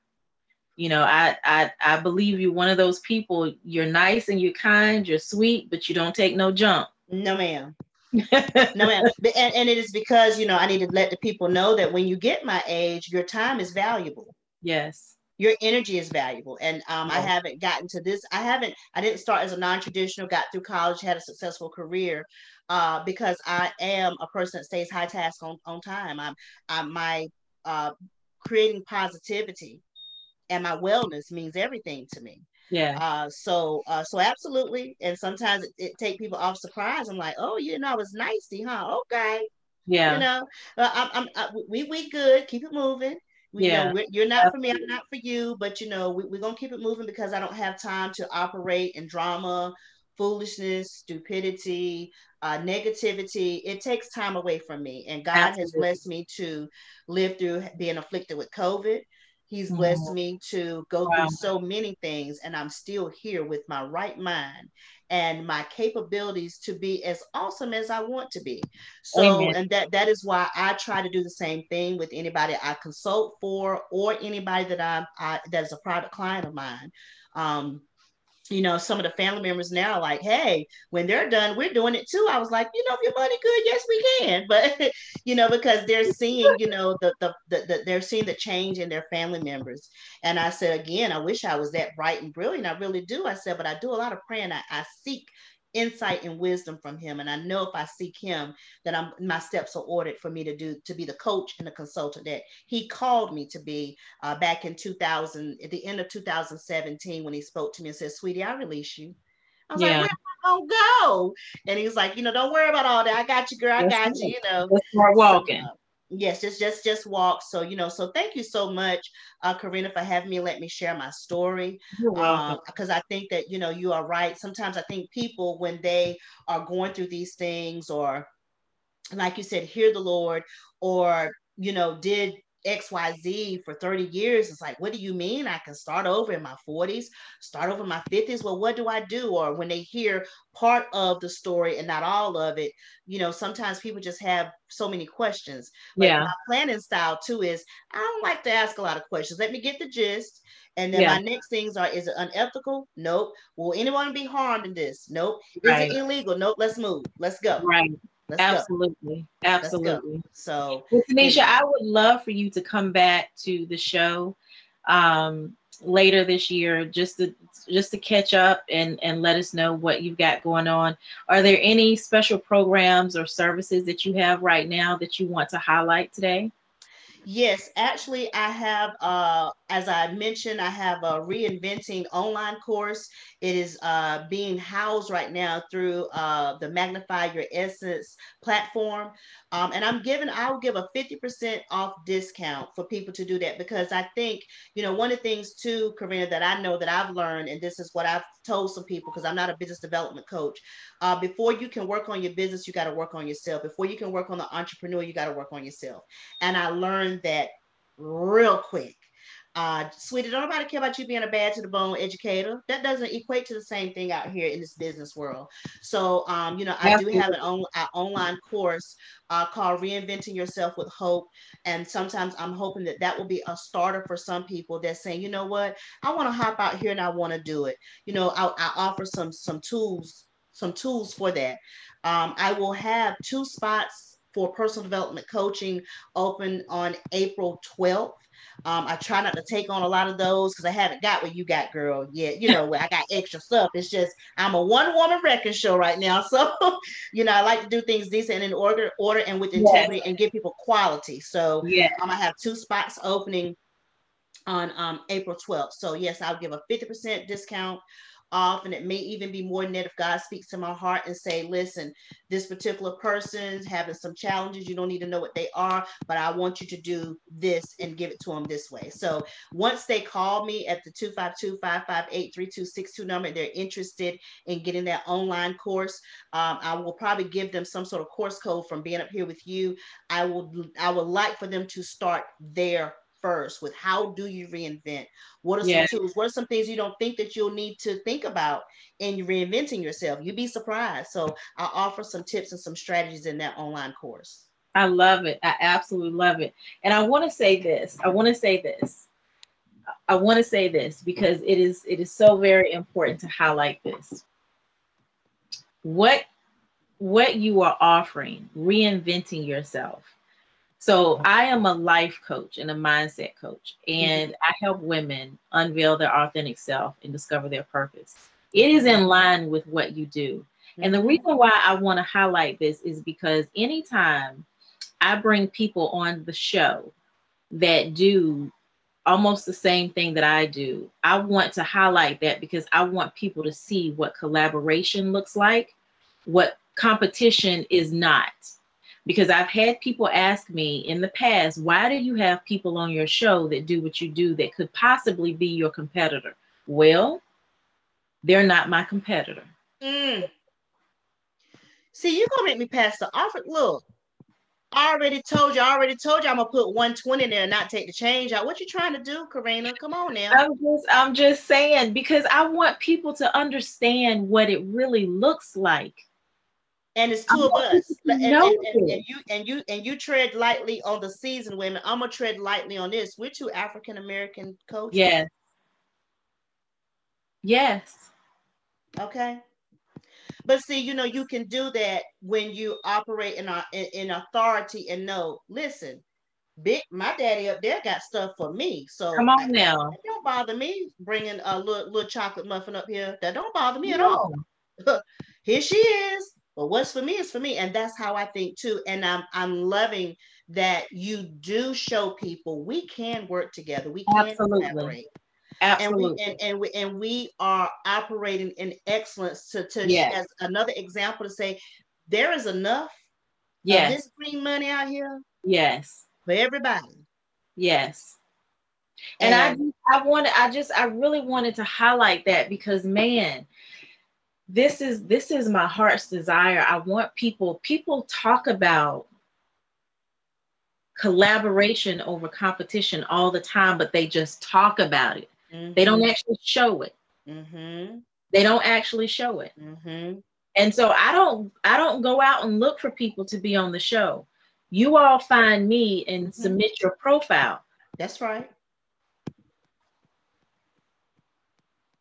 You know, I, I I believe you're one of those people. You're nice and you're kind, you're sweet, but you don't take no junk. No, ma'am no, ma'am. And, and it is because, you know, I need to let the people know that when you get my age, your time is valuable. Yes. Your energy is valuable. And um, I haven't gotten to this. I haven't, I didn't start as a non traditional, got through college, had a successful career uh, because I am a person that stays high task on, on time. I'm, I'm my uh, creating positivity and my wellness means everything to me. Yeah. Uh, so uh, so absolutely. And sometimes it, it take people off surprise. I'm like, oh, you know, I was nicey, huh? Okay. Yeah. You know, uh, I'm, I'm I, we we good. Keep it moving. We, yeah. You know, you're not for me. I'm not for you. But you know, we, we're gonna keep it moving because I don't have time to operate in drama, foolishness, stupidity, uh, negativity. It takes time away from me. And God Absolutely. has blessed me to live through being afflicted with COVID. He's mm-hmm. blessed me to go wow. through so many things, and I'm still here with my right mind and my capabilities to be as awesome as I want to be. So, Amen. and that that is why I try to do the same thing with anybody I consult for or anybody that I'm I, that is a private client of mine. Um, you know, some of the family members now like, hey, when they're done, we're doing it too. I was like, you know, if your money good, yes, we can. But you know, because they're seeing, you know, the, the the, the they're seeing the change in their family members. And I said again, I wish I was that bright and brilliant. I really do. I said, but I do a lot of praying. I, I seek insight and wisdom from him. And I know if I seek him, that I'm my steps are ordered for me to do to be the coach and the consultant that he called me to be uh, back in 2000, at the end of 2017, when he spoke to me and said, Sweetie, I release you. I was yeah. like, where am I gonna go? And he was like, you know, don't worry about all that. I got you, girl. I got you, you know. Let's start walking. So, yes just just just walk. So you know so thank you so much uh karina for having me let me share my story because um, i think that you know you are right. Sometimes i think people when they are going through these things or like you said hear the lord or you know did XYZ for 30 years. It's like, what do you mean? I can start over in my 40s, start over in my 50s. Well, what do I do? Or when they hear part of the story and not all of it, you know, sometimes people just have so many questions. But yeah. my planning style too is I don't like to ask a lot of questions. Let me get the gist. And then yeah. my next things are is it unethical? Nope. Will anyone be harmed in this? Nope. Is right. it illegal? Nope. Let's move. Let's go. Right. Let's Absolutely. Go. Absolutely. So, well, Tanisha, I would love for you to come back to the show um, later this year just to just to catch up and and let us know what you've got going on. Are there any special programs or services that you have right now that you want to highlight today? Yes, actually, I have, uh, as I mentioned, I have a reinventing online course. It is uh, being housed right now through uh, the Magnify Your Essence platform. Um, and I'm giving, I'll give a 50% off discount for people to do that because I think, you know, one of the things too, Karina, that I know that I've learned, and this is what I've told some people because I'm not a business development coach. Uh, before you can work on your business, you got to work on yourself. Before you can work on the entrepreneur, you got to work on yourself. And I learned that real quick. Uh, sweetie, don't nobody care about you being a bad to the bone educator. That doesn't equate to the same thing out here in this business world. So, um, you know, I do have an, on, online course uh, called Reinventing Yourself with Hope. And sometimes I'm hoping that that will be a starter for some people that's saying, you know what, I want to hop out here and I want to do it. You know, I, I offer some some tools, some tools for that. Um, I will have two spots for personal development coaching open on April 12th. Um, I try not to take on a lot of those because I haven't got what you got, girl, yet. You know, I got extra stuff. It's just I'm a one woman wrecking show right now. So, you know, I like to do things decent in order, order and with integrity yes. and give people quality. So yeah, I'm gonna have two spots opening on um, April 12th. So yes, I'll give a 50% discount off and it may even be more than that if god speaks to my heart and say listen this particular person's having some challenges. You don't need to know what they are but i want you to do this and give it to them this way. So once they call me at the 252-558-3262 number they're interested in getting that online course um, i will probably give them some sort of course code from being up here with you. I will i would like for them to start there first with how do you reinvent? What are yeah. some tools? What are some things you don't think that you'll need to think about in reinventing yourself? You'd be surprised. So I offer some tips and some strategies in that online course. I love it. I absolutely love it. And I want to say this. I want to say this. I want to say this because it is it is so very important to highlight this. What what you are offering, reinventing yourself so I am a life coach and a mindset coach, and. I help women unveil their authentic self and discover their purpose. It is in line with what you do. And the reason why I want to highlight this is because anytime I bring people on the show that do almost the same thing that I do, I want to highlight that because I want people to see what collaboration looks like, what competition is not because I've had people ask me in the past, why do you have people on your show that do what you do that could possibly be your competitor? Well, they're not my competitor. Mm. See, you're gonna make me pass the offer. Look, I already told you, I already told you I'm gonna put 120 in there and not take the change out. What you trying to do, Karina? Come on now. I'm just I'm just saying because I want people to understand what it really looks like and it's 2 of us. And, and, and, and, you and you and you tread lightly on the seasoned women. I'm gonna tread lightly on this. We're two African American coaches. Yes. Yes. Okay. But see, you know, you can do that when you operate in, our, in, in authority and know, listen, big my daddy up there got stuff for me. So come on now. Don't bother me bringing a little, little chocolate muffin up here. That don't bother me no. at all. here she is but what's for me is for me and that's how i think too and i'm i'm loving that you do show people we can work together we can Absolutely. collaborate Absolutely. And we, and, and we and we are operating in excellence to, to yes. as another example to say there is enough yes. this green money out here. Yes. For everybody. Yes. And, and I I wanted I just I really wanted to highlight that because man, this is this is my heart's desire i want people people talk about collaboration over competition all the time but they just talk about it mm-hmm. they don't mm-hmm. actually show it mm-hmm. they don't actually show it mm-hmm. and so i don't i don't go out and look for people to be on the show you all find me and mm-hmm. submit your profile that's right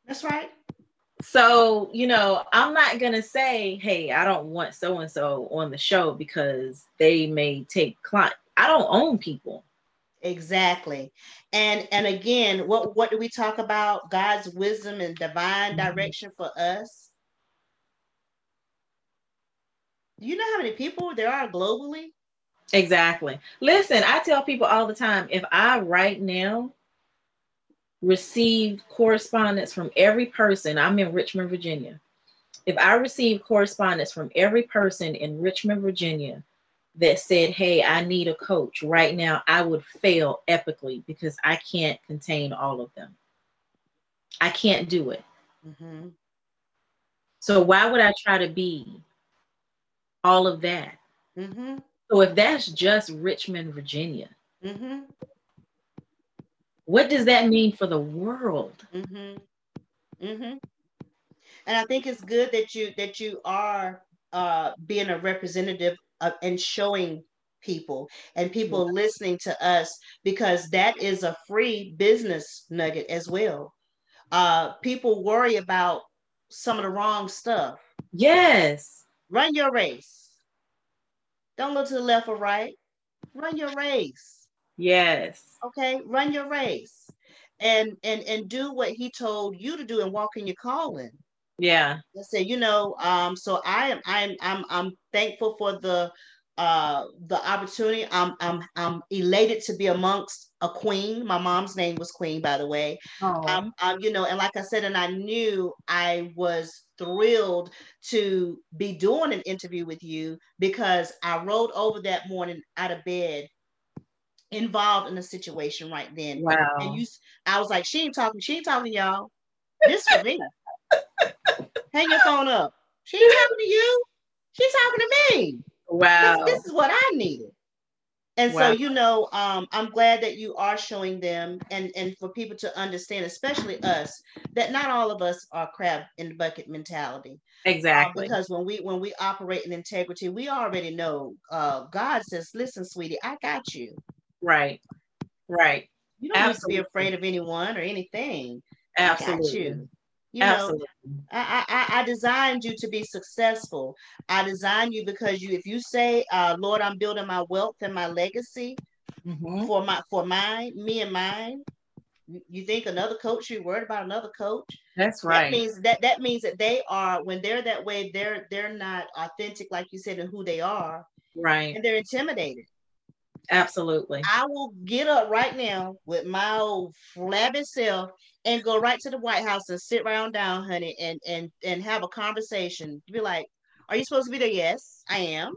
that's right so you know i'm not gonna say hey i don't want so and so on the show because they may take client. I don't own people. Exactly. And and again what what do we talk about? God's wisdom and divine mm-hmm. direction for us? Do you know how many people there are globally? Exactly. Listen, I tell people all the time if I right now received correspondence from every person, I'm in Richmond, Virginia. If I received correspondence from every person in Richmond, Virginia that said, Hey, I need a coach right now, I would fail epically because I can't contain all of them. I can't do it. Mm-hmm. So, why would I try to be all of that? Mm-hmm. So, if that's just Richmond, Virginia, mm-hmm. What does that mean for the world? Mm-hmm. Mm-hmm. And I think it's good that you that you are uh, being a representative of, and showing people and people mm-hmm. listening to us because that is a free business nugget as well. Uh, people worry about some of the wrong stuff. Yes. Run your race. Don't look to the left or right. Run your race. Yes. Okay, run your race. And and and do what he told you to do and walk in your calling. Yeah. I said, you know, um, so I am I'm I'm I'm thankful for the uh the opportunity. I'm I'm I'm elated to be amongst a queen. My mom's name was Queen, by the way. Um, um, you know, and like I said, and I knew I was thrilled to be doing an interview with you because I rolled over that morning out of bed involved in a situation right then. Wow. And you I was like, she ain't talking, she ain't talking y'all. This for me. Hang your phone up. She ain't talking to you. She's talking to me. Wow. This, this is what I needed. And wow. so, you know, um, I'm glad that you are showing them and, and for people to understand, especially us, that not all of us are crab in the bucket mentality. Exactly. Uh, because when we when we operate in integrity, we already know uh, God says, listen, sweetie, I got you. Right. Right. You don't Absolutely. have to be afraid of anyone or anything. Absolutely. You know, I, I, I designed you to be successful. I designed you because you, if you say, uh, Lord, I'm building my wealth and my legacy mm-hmm. for my for mine, me and mine. You think another coach? You worried about another coach? That's right. That means that that means that they are when they're that way, they're they're not authentic, like you said, in who they are. Right. And they're intimidated. Absolutely. I will get up right now with my old flabby self and go right to the White House and sit around down, honey, and and and have a conversation. Be like, "Are you supposed to be there?" Yes, I am.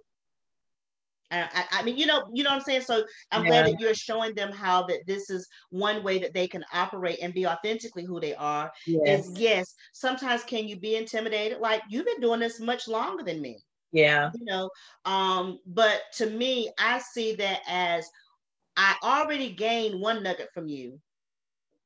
I, I, mean, you know, you know what I'm saying. So I'm yeah. glad that you're showing them how that this is one way that they can operate and be authentically who they are. Yes. Is yes. Sometimes can you be intimidated? Like you've been doing this much longer than me. Yeah. You know, um, but to me, I see that as I already gained one nugget from you.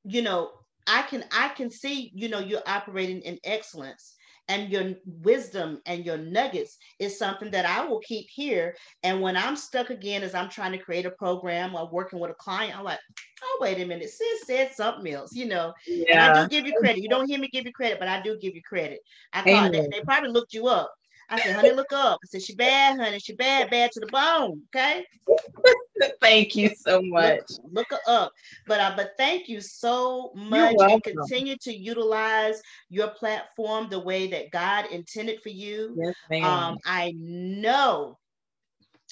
You know, I can I can see, you know, you're operating in excellence and your wisdom and your nuggets is something that I will keep here. And when I'm stuck again, as I'm trying to create a program or working with a client, I'm like, oh, wait a minute, sis said something else, you know. Yeah. And I do give you credit. You don't hear me give you credit, but I do give you credit. I thought they, they probably looked you up I said, honey, look up. I said, she bad, honey. She bad, bad to the bone. Okay. thank you so much. Look, look her up. But uh, but thank you so much. And continue to utilize your platform the way that God intended for you. Yes, ma'am. Um, I know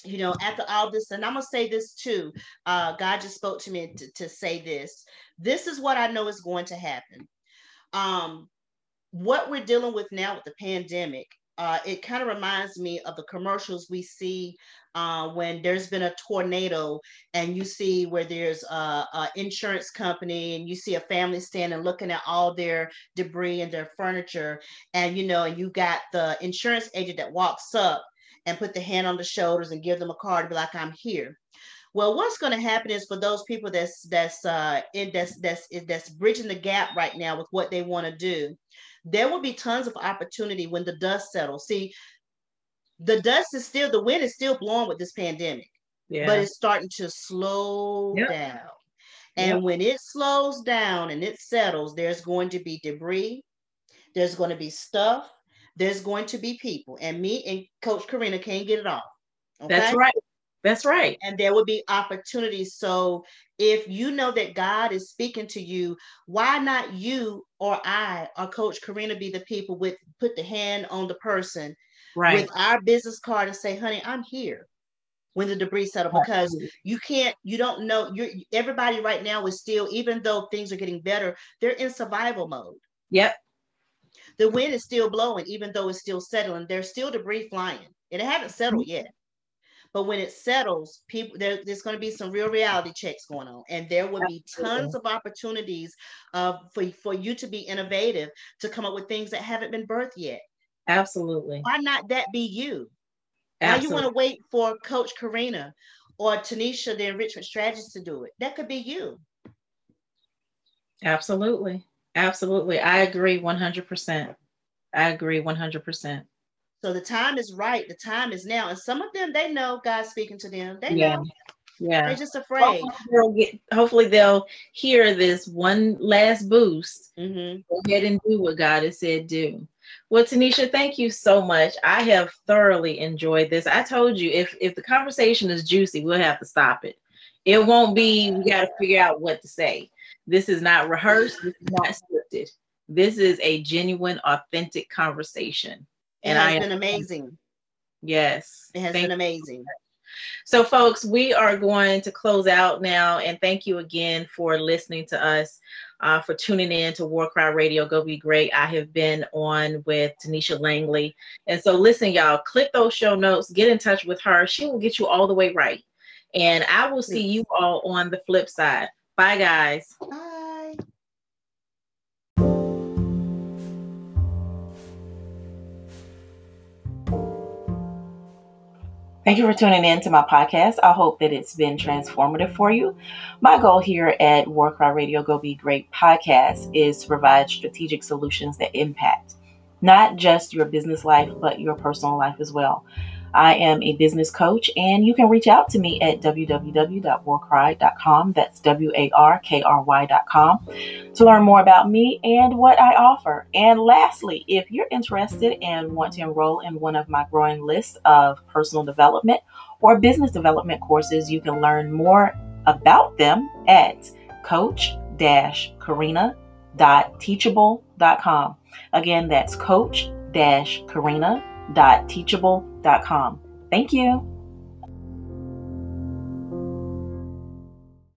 you know, after all this, and I'm gonna say this too. Uh, God just spoke to me to, to say this. This is what I know is going to happen. Um, what we're dealing with now with the pandemic uh, it kind of reminds me of the commercials we see uh, when there's been a tornado and you see where there's a, a, insurance company and you see a family standing looking at all their debris and their furniture and you know and you got the insurance agent that walks up and put the hand on the shoulders and give them a card to be like i'm here. Well what's going to happen is for those people that's that's uh in that's that's that's bridging the gap right now with what they want to do there will be tons of opportunity when the dust settles. See, the dust is still, the wind is still blowing with this pandemic, yeah. but it's starting to slow yep. down. And yep. when it slows down and it settles, there's going to be debris, there's going to be stuff, there's going to be people. And me and Coach Karina can't get it off. Okay? That's right. That's right. And there will be opportunities. So if you know that God is speaking to you, why not you or I or Coach Karina be the people with put the hand on the person right. with our business card and say, honey, I'm here. when the debris settle because you can't you don't know you're everybody right now is still even though things are getting better they're in survival mode yep the wind is still blowing even though it's still settling there's still debris flying and it hasn't settled mm-hmm. yet but when it settles people there, there's going to be some real reality checks going on and there will be tons of opportunities uh, for, for you to be innovative to come up with things that haven't been birthed yet absolutely why not that be you Absolutely. Why you want to wait for Coach Karina or Tanisha, the enrichment strategist, to do it? That could be you. Absolutely. Absolutely. I agree 100%. I agree 100%. So the time is right. The time is now. And some of them, they know God's speaking to them. They yeah. know. Yeah. They're just afraid. Hopefully they'll, get, hopefully they'll hear this one last boost. Mm-hmm. Go ahead and do what God has said do. Well, Tanisha, thank you so much. I have thoroughly enjoyed this. I told you if if the conversation is juicy, we'll have to stop it. It won't be we got to figure out what to say. This is not rehearsed. This is not scripted. This is a genuine, authentic conversation. And it has I been amazing. Yes. It has been amazing. So, folks, we are going to close out now. And thank you again for listening to us uh, for tuning in to War Cry Radio. Go be great. I have been on with Tanisha Langley. And so, listen, y'all, click those show notes, get in touch with her. She will get you all the way right. And I will see you all on the flip side. Bye, guys. Bye. Thank you for tuning in to my podcast. I hope that it's been transformative for you. My goal here at Warcry Radio Go Be Great podcast is to provide strategic solutions that impact not just your business life, but your personal life as well. I am a business coach, and you can reach out to me at www.warkry.com. That's W A R K R Y.com to learn more about me and what I offer. And lastly, if you're interested and want to enroll in one of my growing list of personal development or business development courses, you can learn more about them at coach karina.teachable.com. Again, that's coach karina.teachable.com. Thank you.